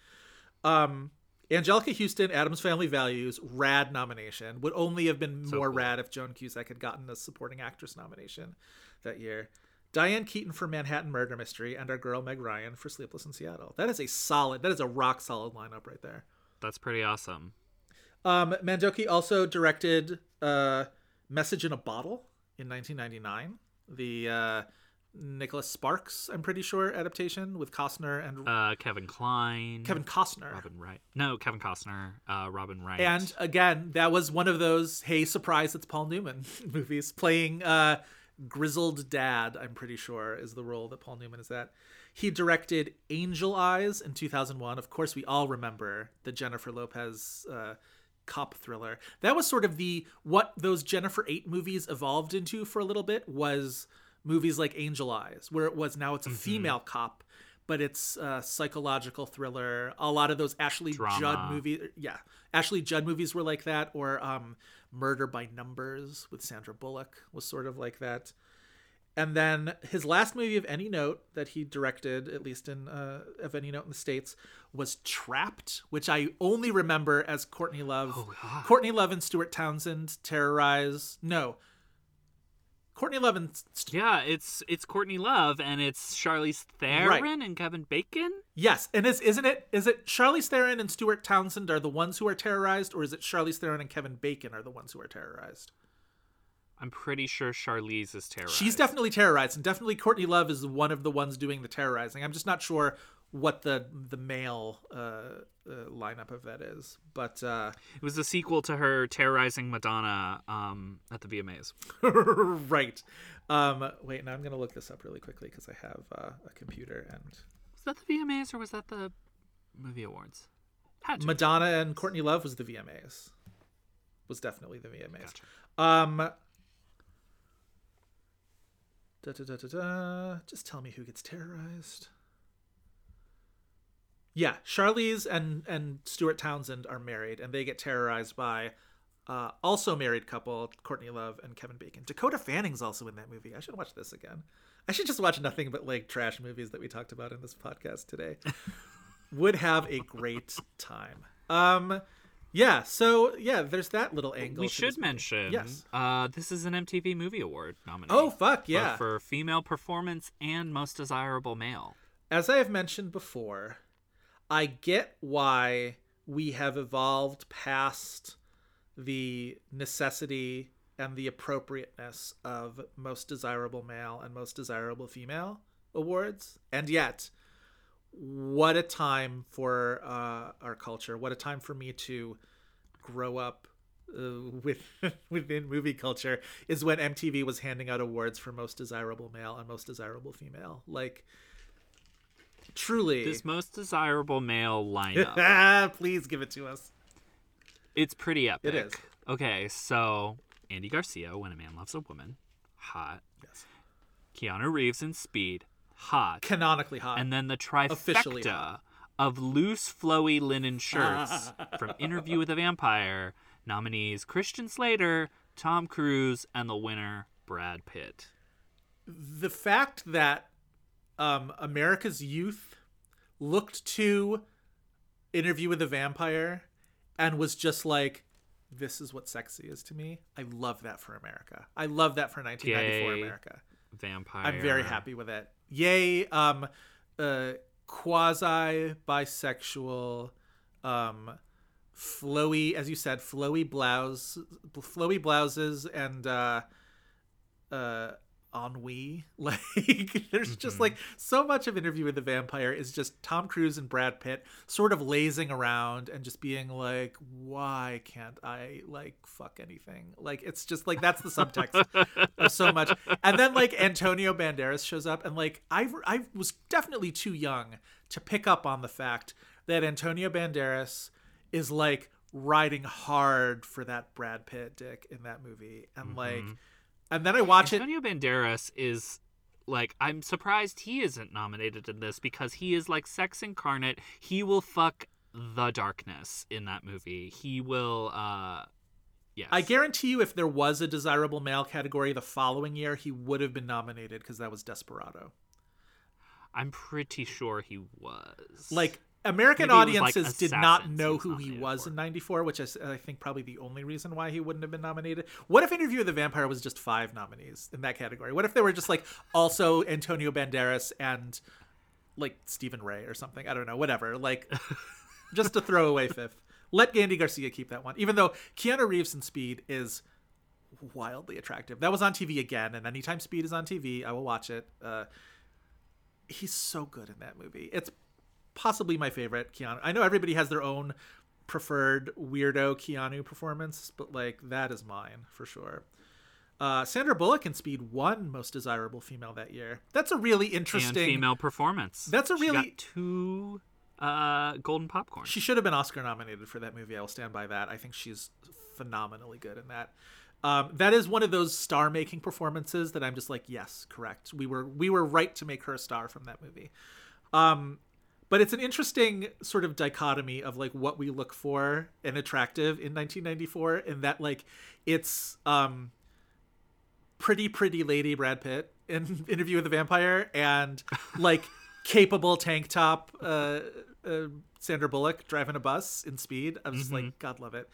Um Anjelica Huston, Addams Family Values, rad nomination. Would only have been So more cool. rad if Joan Cusack had gotten a supporting actress nomination that year. Diane Keaton for Manhattan Murder Mystery and our girl Meg Ryan for Sleepless in Seattle. That is a solid, that is a rock solid lineup right there. That's pretty awesome. Um, Mandoki also directed uh, Message in a Bottle in 1999. The uh, Nicholas Sparks, I'm pretty sure, adaptation with Costner and Uh, Kevin Kline, Kevin Costner. Robin Wright. No, Kevin Costner, uh, Robin Wright. And again, that was one of those hey surprise it's Paul Newman movies playing uh grizzled dad, I'm pretty sure is the role that Paul Newman is at. He directed Angel Eyes in 2001. Of course, we all remember the Jennifer Lopez uh cop thriller. That was sort of the what those Jennifer 8 movies evolved into for a little bit was movies like Angel Eyes, where it was now it's a female cop, but it's a psychological thriller. A lot of those Ashley Drama. Judd movies, yeah, Ashley Judd movies were like that, or um, Murder by Numbers with Sandra Bullock was sort of like that. And then his last movie of any note that he directed, at least in uh, of any note in the states, was Trapped, which I only remember as Courtney Love. Oh. Courtney Love and Stuart Townsend terrorize. No, Courtney Love and yeah, it's it's Courtney Love and it's Charlize Theron Right. and Kevin Bacon. yes, and is isn't it? Is it Charlize Theron and Stuart Townsend are the ones who are terrorized, or is it Charlize Theron and Kevin Bacon are the ones who are terrorized? I'm pretty sure Charlize is terrorized. She's definitely terrorized, and definitely Courtney Love is one of the ones doing the terrorizing. I'm just not sure what the the male uh, uh, lineup of that is, but uh, It was a sequel to her terrorizing Madonna um, at the VMAs. right. Um, wait, now I'm gonna look this up really quickly because I have uh, a computer and Was that the VMAs or was that the movie awards? Be. Madonna and Courtney Love was the VMAs. Was definitely the VMAs. Gotcha. Um. Da, da, da, da, da. Just tell me who gets terrorized. Yeah, Charlize and and Stuart Townsend are married, and they get terrorized by uh, also married couple Courtney Love and Kevin Bacon. Dakota Fanning's also in that movie. I should watch this again. I should just watch nothing but like trash movies that we talked about in this podcast today. Would have a great time. Um, yeah. So yeah, there's that little angle. we should mention Yes. uh, this is an MTV Movie Award nominee. Oh fuck yeah! for female performance and most desirable male. As I have mentioned before, I get why we have evolved past the necessity and the appropriateness of most desirable male and most desirable female awards. And yet, what a time for uh, our culture. What a time for me to grow up uh, with within movie culture is when MTV was handing out awards for most desirable male and most desirable female. Like truly This most desirable male lineup. please give it to us. it's pretty epic. It is. Okay, so Andy Garcia, When a Man Loves a Woman, hot. Yes. Keanu Reeves in Speed, hot. Canonically hot. and then the Officially trifecta of loose, flowy linen shirts from Interview with a Vampire Nominees Christian Slater, Tom Cruise, and the winner, Brad Pitt. the fact that um, America's youth looked to Interview with a Vampire and was just like, this is what sexy is to me. I love that for America. I love that for 1994 Gay. America. Vampire. I'm very happy with it. Yay, um, uh, quasi bisexual, um, flowy, as you said, flowy blouse, flowy blouses, and uh, uh, ennui. Like, there's just mm-hmm. like so much of Interview with the Vampire is just Tom Cruise and Brad Pitt sort of lazing around and just being like, why can't I like fuck anything? Like, it's just like that's the subtext of so much. And then like Antonio Banderas shows up, and like I I was definitely too young to pick up on the fact that Antonio Banderas is like riding hard for that Brad Pitt dick in that movie, and like, mm-hmm. And then I watch it. Antonio Banderas is like I'm surprised he isn't nominated in this because he is like sex incarnate. He will fuck the darkness in that movie. He will uh yes. I guarantee you, if there was a desirable male category the following year, he would have been nominated because that was Desperado. I'm pretty sure he was. Like American Maybe was, like, audiences did not know who he was for. in '94, which is I think probably the only reason why he wouldn't have been nominated. What if Interview with the Vampire was just five nominees in that category? What if there were just like also Antonio Banderas and like Stephen Rea or something? I don't know, whatever. Like just a throwaway fifth. Let Gandy Garcia keep that one, even though Keanu Reeves in Speed is wildly attractive. That was on TV again, and anytime Speed is on TV, I will watch it. Uh, he's so good in that movie. It's possibly my favorite Keanu. I know everybody has their own preferred weirdo Keanu performance, but like that is mine for sure. Uh, Sandra Bullock in Speed won Most Desirable Female that year. That's a really and interesting. female performance. That's a She got really- two uh golden popcorn. She should have been Oscar nominated for that movie. I will stand by that. I think she's phenomenally good in that. Um, that is one of those star-making performances that I'm just like, yes, correct. We were we were right to make her a star from that movie. Um, but it's an interesting sort of dichotomy of like what we look for and attractive in 1994, and that like it's um, pretty pretty lady Brad Pitt in Interview with the Vampire and like capable tank top uh, uh, Sandra Bullock driving a bus in Speed. I'm just like, God love it.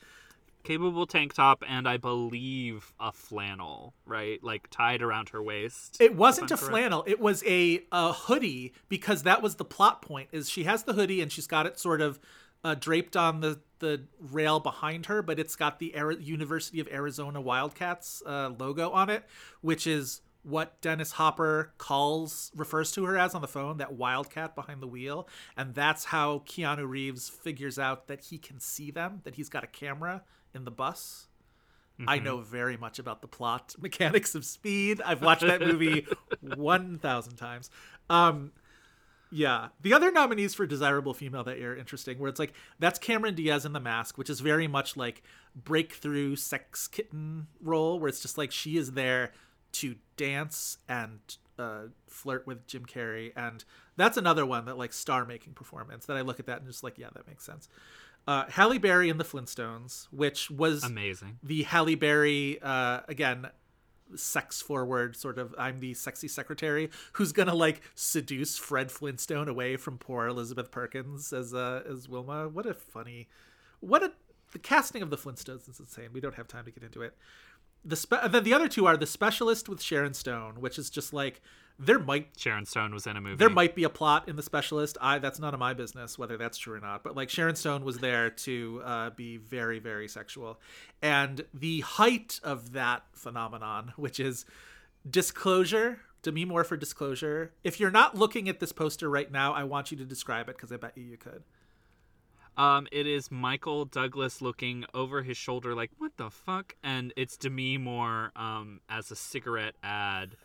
Capable tank top and I believe a flannel, right? Like tied around her waist. It wasn't a flannel. It was a, a hoodie because that was the plot point. Is she has the hoodie and she's got it sort of uh, draped on the the rail behind her, but it's got the Ari- University of Arizona Wildcats uh, logo on it, which is what Dennis Hopper calls refers to her as on the phone, that wildcat behind the wheel, and that's how Keanu Reeves figures out that he can see them, that he's got a camera in the bus. I know very much about the plot mechanics of Speed. I've watched that movie 1,000 times. Um, yeah. The other nominees for Desirable Female that year are interesting, where it's like, that's Cameron Diaz in The Mask, which is very much like breakthrough sex kitten role, where it's just like she is there to dance and uh, flirt with Jim Carrey. And that's another one that like star making performance that I look at that and just like, yeah, that makes sense. Uh, Halle Berry in The Flintstones, which was Amazing. the Halle Berry uh, again sex forward sort of I'm the sexy secretary who's gonna like seduce Fred Flintstone away from poor Elizabeth Perkins as uh as Wilma. What a funny what a the casting of the Flintstones is insane. We don't have time to get into it. The spe- then the other two are the specialist with Sharon Stone, which is just like there might Sharon Stone was in a movie. there might be a plot in the specialist i that's none of my business whether that's true or not but like sharon stone was there to uh, be very very sexual and the height of that phenomenon which is disclosure demi moore for disclosure if you're not looking at this poster right now i want you to describe it because i bet you you could Um, it is Michael Douglas looking over his shoulder, like "What the fuck?" And it's Demi Moore, um, as a cigarette ad,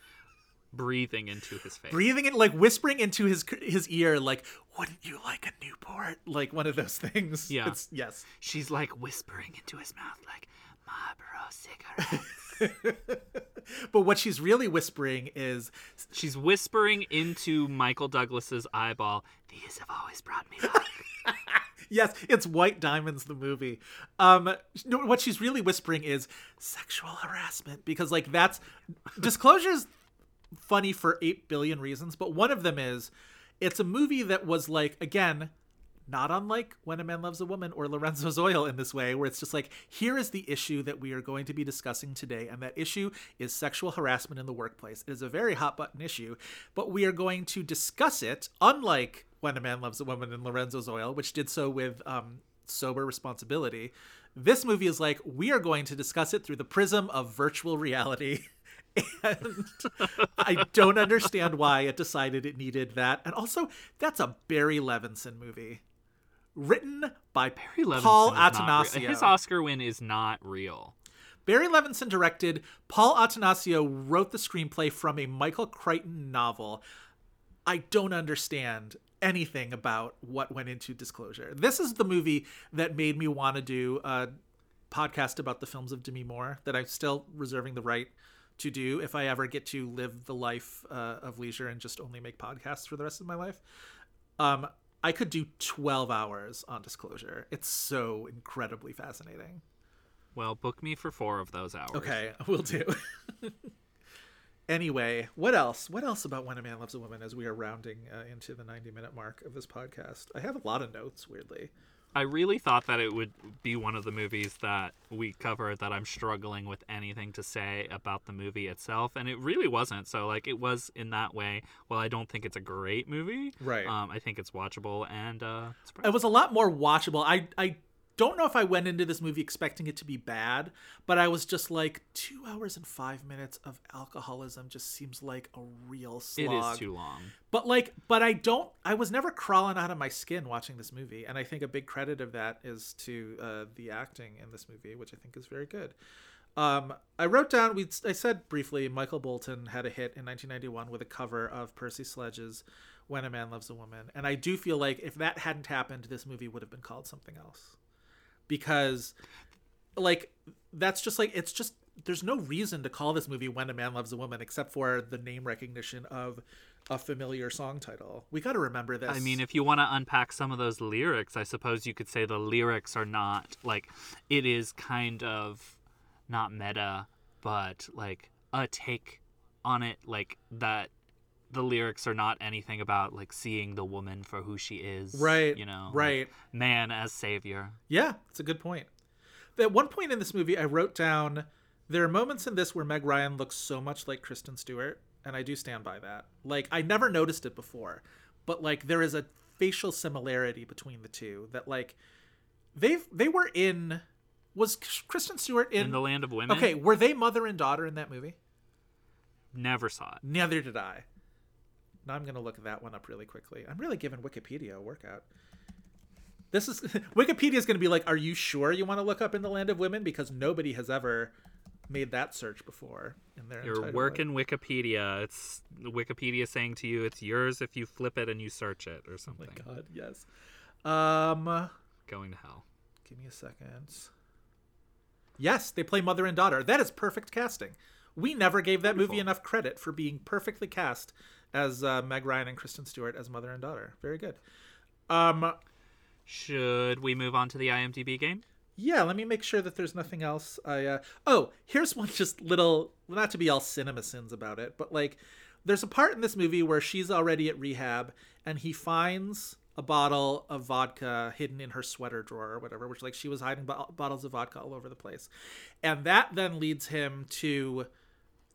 breathing into his face. breathing it like whispering into his his ear like wouldn't you like a newport like one of those things Yeah. it's, yes She's like whispering into his mouth, like Marlboro cigarettes. but what she's really whispering is She's whispering into Michael Douglas's eyeball. These have always brought me luck. yes, it's White Diamonds, the movie. Um, what she's really whispering is sexual harassment because, like, that's disclosure's funny for eight billion reasons, but one of them is it's a movie that was like again. Not unlike When a Man Loves a Woman or Lorenzo's Oil in this way, where it's just like, here is the issue that we are going to be discussing today, and that issue is sexual harassment in the workplace. It is a very hot button issue, but we are going to discuss it, unlike When a Man Loves a Woman and Lorenzo's Oil, which did so with um, sober responsibility. This movie is like, we are going to discuss it through the prism of virtual reality. and I don't understand why it decided it needed that. And also, that's a Barry Levinson movie. Written by Barry Levinson Paul is not real. Attanasio. His Oscar win is not real. Barry Levinson directed. Paul Attanasio wrote the screenplay from a Michael Crichton novel. I don't understand anything about what went into Disclosure. This is the movie that made me want to do a podcast about the films of Demi Moore that I'm still reserving the right to do if I ever get to live the life uh, of leisure and just only make podcasts for the rest of my life. Um, I could do 12 hours on Disclosure. It's so incredibly fascinating. Well, book me for four of those hours. Okay, we'll do. anyway, what else? What else about When a Man Loves a Woman as we are rounding uh, into the 90 minute mark of this podcast? I have a lot of notes, weirdly. I really thought that it would be one of the movies that we cover that I'm struggling with anything to say about the movie itself, and it really wasn't. So, like, it was in that way. Well, I don't think it's a great movie. Right. Um, I think it's watchable, and uh, It was a lot more watchable. I, I don't know if I went into this movie expecting it to be bad, but I was just like, two hours and five minutes of alcoholism just seems like a real it slog. is too long. But like, but I don't. I was never crawling out of my skin watching this movie, and I think a big credit of that is to uh, the acting in this movie, which I think is very good. Um, I wrote down. We I said briefly. Michael Bolton had a hit in 1991 with a cover of Percy Sledge's "When a Man Loves a Woman," and I do feel like if that hadn't happened, this movie would have been called something else, because, like, that's just like it's just there's no reason to call this movie When a Man Loves a Woman except for the name recognition of a familiar song title. We got to remember this. I mean, if you want to unpack some of those lyrics, I suppose you could say the lyrics are not like it is kind of not meta, but like a take on it, like that. The lyrics are not anything about like seeing the woman for who she is, Right, You know, like, right. man as savior. Yeah, it's a good point. At one point in this movie, I wrote down there are moments in this where Meg Ryan looks so much like Kristen Stewart, and I do stand by that. Like I never noticed it before, but like there is a facial similarity between the two that like they've they were in was Kristen Stewart in, In the Land of Women. Okay, were they mother and daughter in that movie? never saw it. Neither did I. Now I'm going to look that one up really quickly. I'm really giving Wikipedia a workout. This is Wikipedia is going to be like, "Are you sure you want to look up in the land of women?" Because nobody has ever made that search before in their You're working Wikipedia. It's Wikipedia saying to you, "It's yours if you flip it and you search it," or something. life. God, yes. Um, Going to hell. give me a second. Yes, they play mother and daughter. That is perfect casting. We never gave that movie enough credit for being perfectly cast as uh, Meg Ryan and Kristen Stewart as mother and daughter. Very good. Um, Should we move on to the IMDb game? Yeah, let me make sure that there's nothing else. I uh oh, here's one just little not to be all cinema sins about it, but like there's a part in this movie where she's already at rehab and he finds a bottle of vodka hidden in her sweater drawer or whatever, which like she was hiding bo- bottles of vodka all over the place. And that then leads him to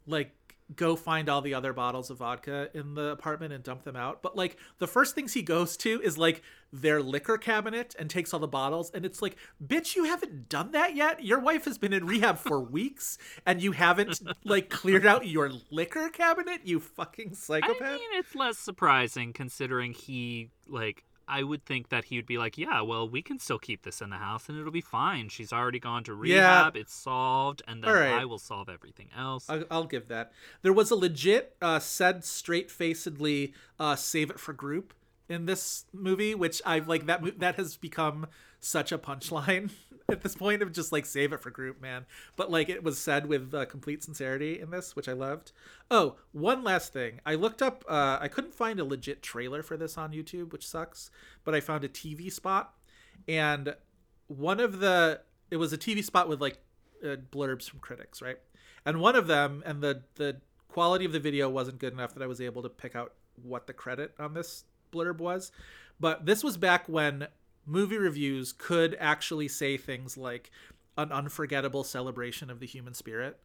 like go find all the other bottles of vodka in the apartment and dump them out. But like the first things he goes to is like their liquor cabinet and takes all the bottles and it's like, "Bitch, you haven't done that yet? Your wife has been in rehab for weeks and you haven't like cleared out your liquor cabinet, you fucking psychopath." I mean, it's less surprising considering he like. I would think that he would be like, "Yeah, well, we can still keep this in the house, and it'll be fine. She's already gone to Yeah. rehab; it's solved, and then right. I will solve everything else." I- I'll give that. There was a legit uh, said straight facedly uh, save it for group in this movie, which I've like that that has become such a punchline at this point of just like save it for group, man. But like it was said with uh, complete sincerity in this, which I loved. Oh, one last thing. I looked up. Uh, I couldn't find a legit trailer for this on YouTube, which sucks. But I found a TV spot, and one of the it was a TV spot with like uh, blurbs from critics, right? And one of them, and the the quality of the video wasn't good enough that I was able to pick out what the credit on this blurb was. But this was back when movie reviews could actually say things like an unforgettable celebration of the human spirit.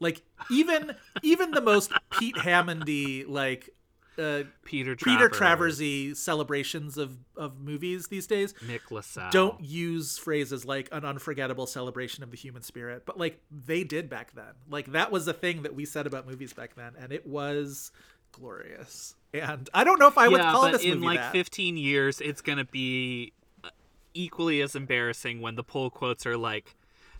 Like even even the most Pete Hammondy like uh, Peter Peter Traversy celebrations of of movies these days Mick LaSalle. don't use phrases like an unforgettable celebration of the human spirit, but like they did back then. Like that was a thing that we said about movies back then, and it was glorious. And I don't know if I would yeah, call this in movie like that. 15 years, it's gonna be equally as embarrassing when the pull quotes are like,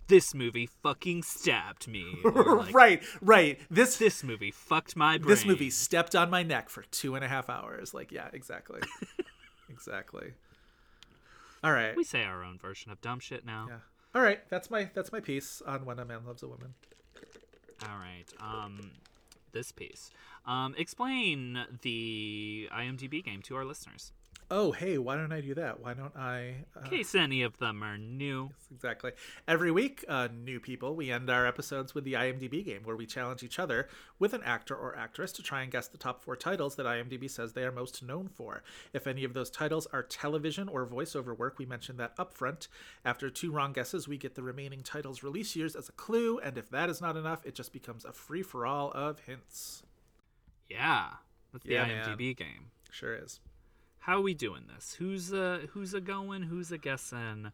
"This movie fucking stabbed me," like, right, right. This This movie fucked my brain. this movie stepped on my neck for two and a half hours. Like, yeah, exactly, exactly. All right, We say our own version of dumb shit now. yeah. All right, that's my that's my piece on when a man loves a woman. All right. Um, this piece. Um, explain the IMDb game to our listeners, Oh, hey, why don't I do that? Why don't I? Uh, in case any of them are new. Exactly. Every week, uh, new people, we end our episodes with the IMDb game, where we challenge each other with an actor or actress to try and guess the top four titles that IMDb says they are most known for. If any of those titles are television or voiceover work, we mention that up front. After two wrong guesses, we get the remaining titles' release years as a clue, and if that is not enough, it just becomes a free for all of hints. Yeah, that's the Yeah, man. IMDb game. Sure is. How are we doing this? Who's a who's a going? Who's a guessing?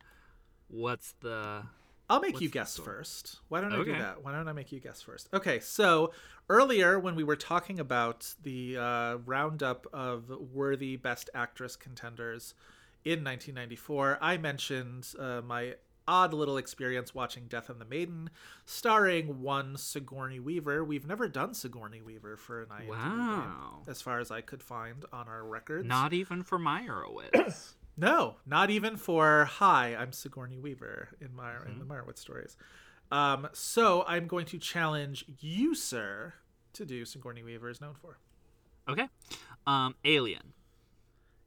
What's the I'll make you guess first. Why don't I do that? Why don't I make you guess first? Okay, so earlier when we were talking about the uh, roundup of worthy Best Actress contenders in 1994, I mentioned uh, my odd little experience watching Death and the Maiden, starring one Sigourney Weaver. We've never done Sigourney Weaver for an IMDb Wow. game, as far as I could find on our records. not even for Meyerowitz? No, not even for "Hi, I'm Sigourney Weaver" in in Mm-hmm. the Meyerowitz stories. Um, so I'm going to challenge you, sir, to do Sigourney Weaver is known for. okay. Um, Alien.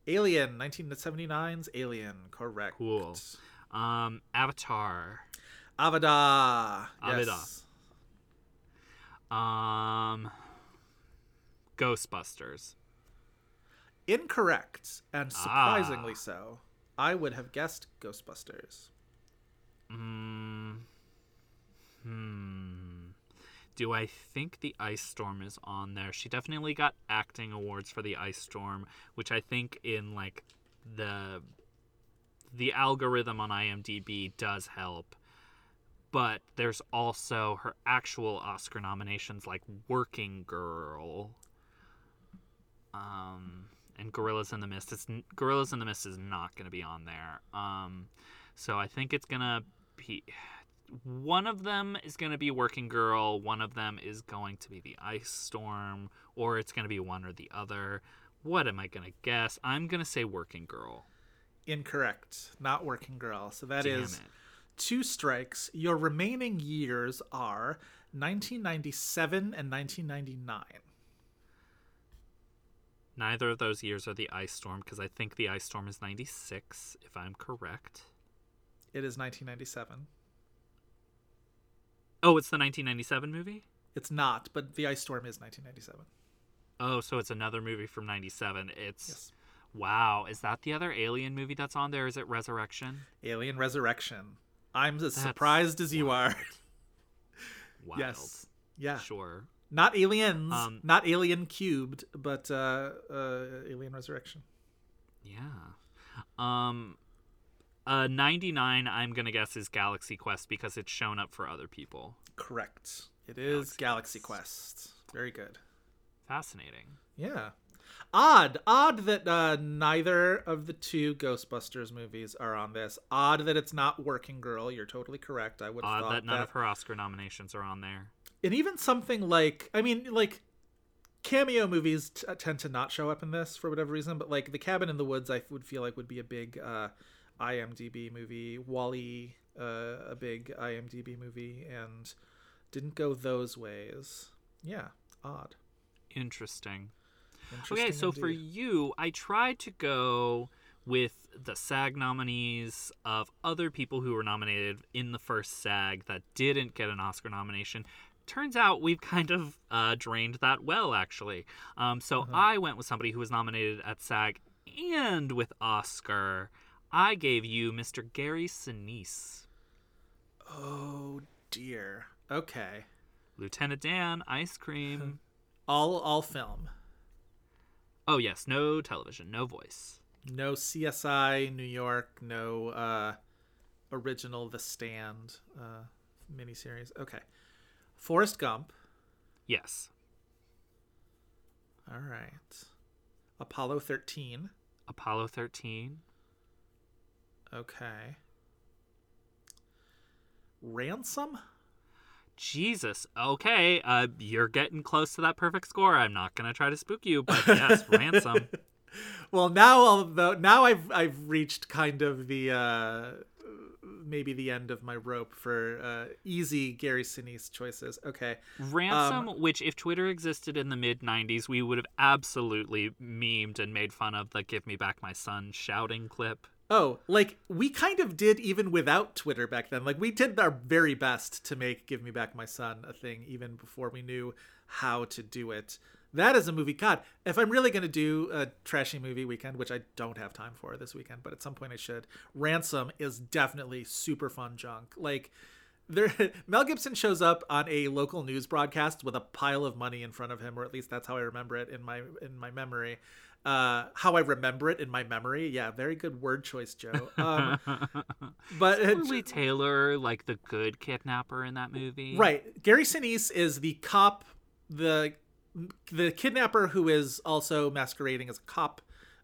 Alien, 1979's Alien, correct. Cool. Um, Avatar. Avada. Avada. Yes. Um, Ghostbusters. Incorrect, and surprisingly Ah. so. I would have guessed Ghostbusters. Mm, hmm. Do I think the Ice Storm is on there? She definitely got acting awards for the Ice Storm, which I think in like the the algorithm on IMDb does help. But there's also her actual Oscar nominations like Working Girl. Um and Gorillas in the Mist. It's Gorillas in the Mist is not going to be on there. Um so I think it's going to be one of them is going to be Working Girl, one of them is going to be the Ice Storm, or it's going to be one or the other. What am I going to guess? I'm going to say Working Girl. Incorrect. Not Working Girl. So that Damn is it. two strikes. Your remaining years are 1997 and 1999. Neither of those years are the Ice Storm because I think the Ice Storm is 96, if I'm correct. It is 1997. Oh, it's the 1997 movie? It's not, but The Ice Storm is 1997. Oh, so it's another movie from 97. It's. Yes. Wow. Is that the other alien movie that's on there? Is it Resurrection? Alien Resurrection. I'm as surprised as you are. Wild. Yes. Yeah. Sure. Not aliens, Um, not alien cubed, but uh, uh, Alien Resurrection. Yeah. Um uh 99 I'm going to guess is Galaxy Quest because it's shown up for other people. Correct. It is Galaxy Galaxy Quest. Quest. Very good. Fascinating. Yeah. Odd. Odd that uh, neither of the two Ghostbusters movies are on this. Odd that it's not Working Girl. You're totally correct. I would Odd thought that none of her Oscar nominations are on there. and even something like I mean, like cameo movies t- tend to not show up in this for whatever reason, but like The Cabin in the Woods, I would feel like would be a big uh, IMDb movie. WALL-E, uh, a big IMDb movie, and didn't go those ways. Yeah, odd. Interesting. Okay, so for you, I tried to go with the SAG nominees of other people who were nominated in the first SAG that didn't get an Oscar nomination. Turns out we've kind of uh, drained that well, actually. Um, so Uh-huh. I went with somebody who was nominated at SAG and with Oscar. I gave you Mr. Gary Sinise. oh dear. Okay, Lieutenant Dan, Ice Cream. all all film. Oh, yes, no television, no voice. No CSI New York. No uh, original The Stand uh, miniseries. Okay, Forrest Gump. Yes. All right. Apollo 13. Apollo 13. Okay. Ransom? Jesus. Okay, uh, you're getting close to that perfect score. I'm not gonna try to spook you, but yes, ransom. Well, now although now I've I've reached kind of the uh maybe the end of my rope for uh easy Gary Sinise choices. Okay. Ransom, which if Twitter existed in the mid '90s, we would have absolutely memed and made fun of the "Give Me Back My Son" shouting clip. Oh, like we kind of did even without Twitter back then. Like we did our very best to make Give Me Back My Son a thing even before we knew how to do it. That is a movie. God, if I'm really going to do a trashy movie weekend, which I don't have time for this weekend, but at some point I should, Ransom is definitely super fun junk. Like, there, Mel Gibson shows up on a local news broadcast with a pile of money in front of him, or at least that's how I remember it in my in my memory. Uh, how I remember it in my memory. Yeah, very good word choice, Joe. Um, but Lili Taylor, like the good kidnapper in that movie. Right. Gary Sinise is the cop, the the kidnapper who is also masquerading as a cop,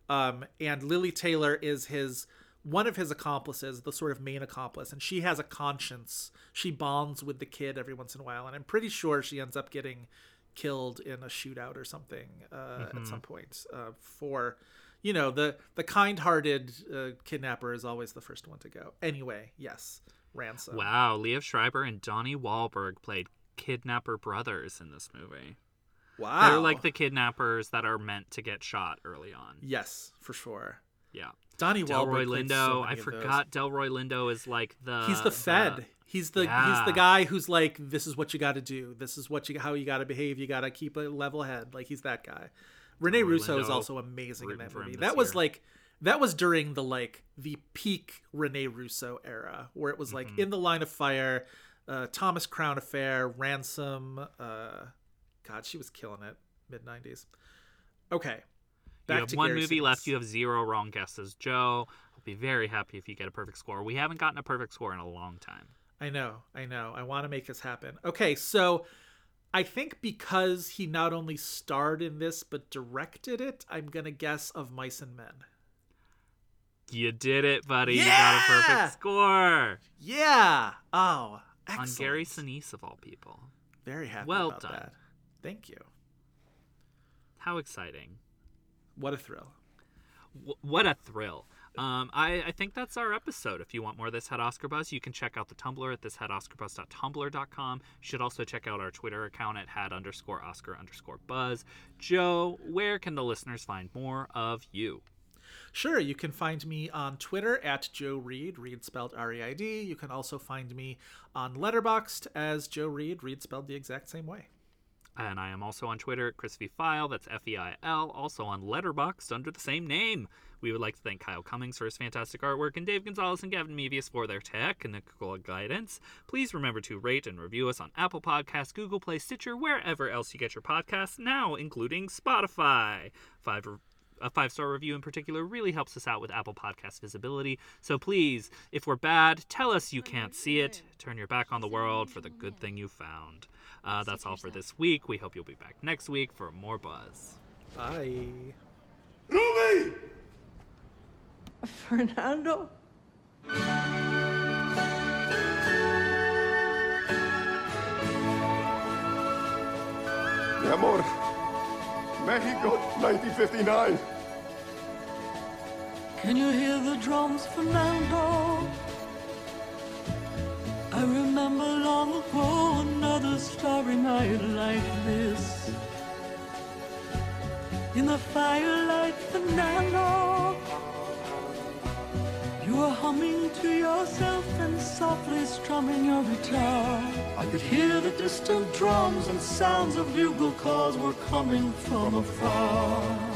um, and Lili Taylor is his one of his accomplices, the sort of main accomplice, and she has a conscience. She bonds with the kid every once in a while, and I'm pretty sure she ends up getting killed in a shootout or something uh, at some point. Uh, for you know the the kind-hearted uh, kidnapper is always the first one to go. Anyway, yes, ransom. Wow, Liev Schreiber and Donnie Wahlberg played kidnapper brothers in this movie. Wow. They're like the kidnappers that are meant to get shot early on. Yes, for sure. Yeah. Donnie Delroy Wahlberg Lindo. so I many of those. forgot Delroy Lindo is like the. He's the Fed. he's the he's the guy who's like, this is what you got to do. This is what you how you got to behave. You got to keep a level head. Like he's that guy. Rene Russo is also amazing in that movie. That was year. like that was during the like the peak Rene Russo era, where it was like Mm-hmm. in the line of fire, uh, Thomas Crown Affair, Ransom. Uh, God, she was killing it. Mid nineties. Okay. You have one Gary movie left. You have zero wrong guesses. Joe, I'll be very happy if you get a perfect score. We haven't gotten a perfect score in a long time. I know, I know. I want to make this happen. Okay, so I think because he not only starred in this but directed it, I'm gonna guess of Mice and Men. You did it, buddy. You got a perfect score Yeah. Oh, on. Gary Sinise of all people. Very happy Well about done. that. Thank you. How exciting! What a thrill. W- what a thrill. Um, I, I think that's our episode. If you want more of This Had Oscar Buzz, you can check out the Tumblr at thishadoscarbuzz.tumblr.com. You should also check out our Twitter account at had underscore Oscar underscore Buzz. Joe, where can the listeners find more of you? Sure, you can find me on Twitter at Joe Reid, Reid spelled R-E-I-D. You can also find me on Letterboxd as Joe Reid, Reid spelled the exact same way. And I am also on Twitter at Chris V. Feil, that's F E I L, also on Letterboxd under the same name. We would like to thank Kyle Cummings for his fantastic artwork and Dave Gonzalez and Gavin Mevius for their technical guidance. Please remember to rate and review us on Apple Podcasts, Google Play, Stitcher, wherever else you get your podcasts, now including Spotify. Five a five star review in particular really helps us out with Apple Podcast visibility. So please, if we're bad, tell us you can't see it. Turn your back on the world for the good thing you found. Uh, that's all for this week. We hope you'll be back next week for more buzz. Bye. Ruby! Fernando? Mi amor. Mexico, 1959. Can you hear the drums, Fernando? I remember long ago another starry night like this. In the firelight, Fernando, you were humming to yourself and softly strumming your guitar. I could hear the distant drums and sounds of bugle calls were coming from afar.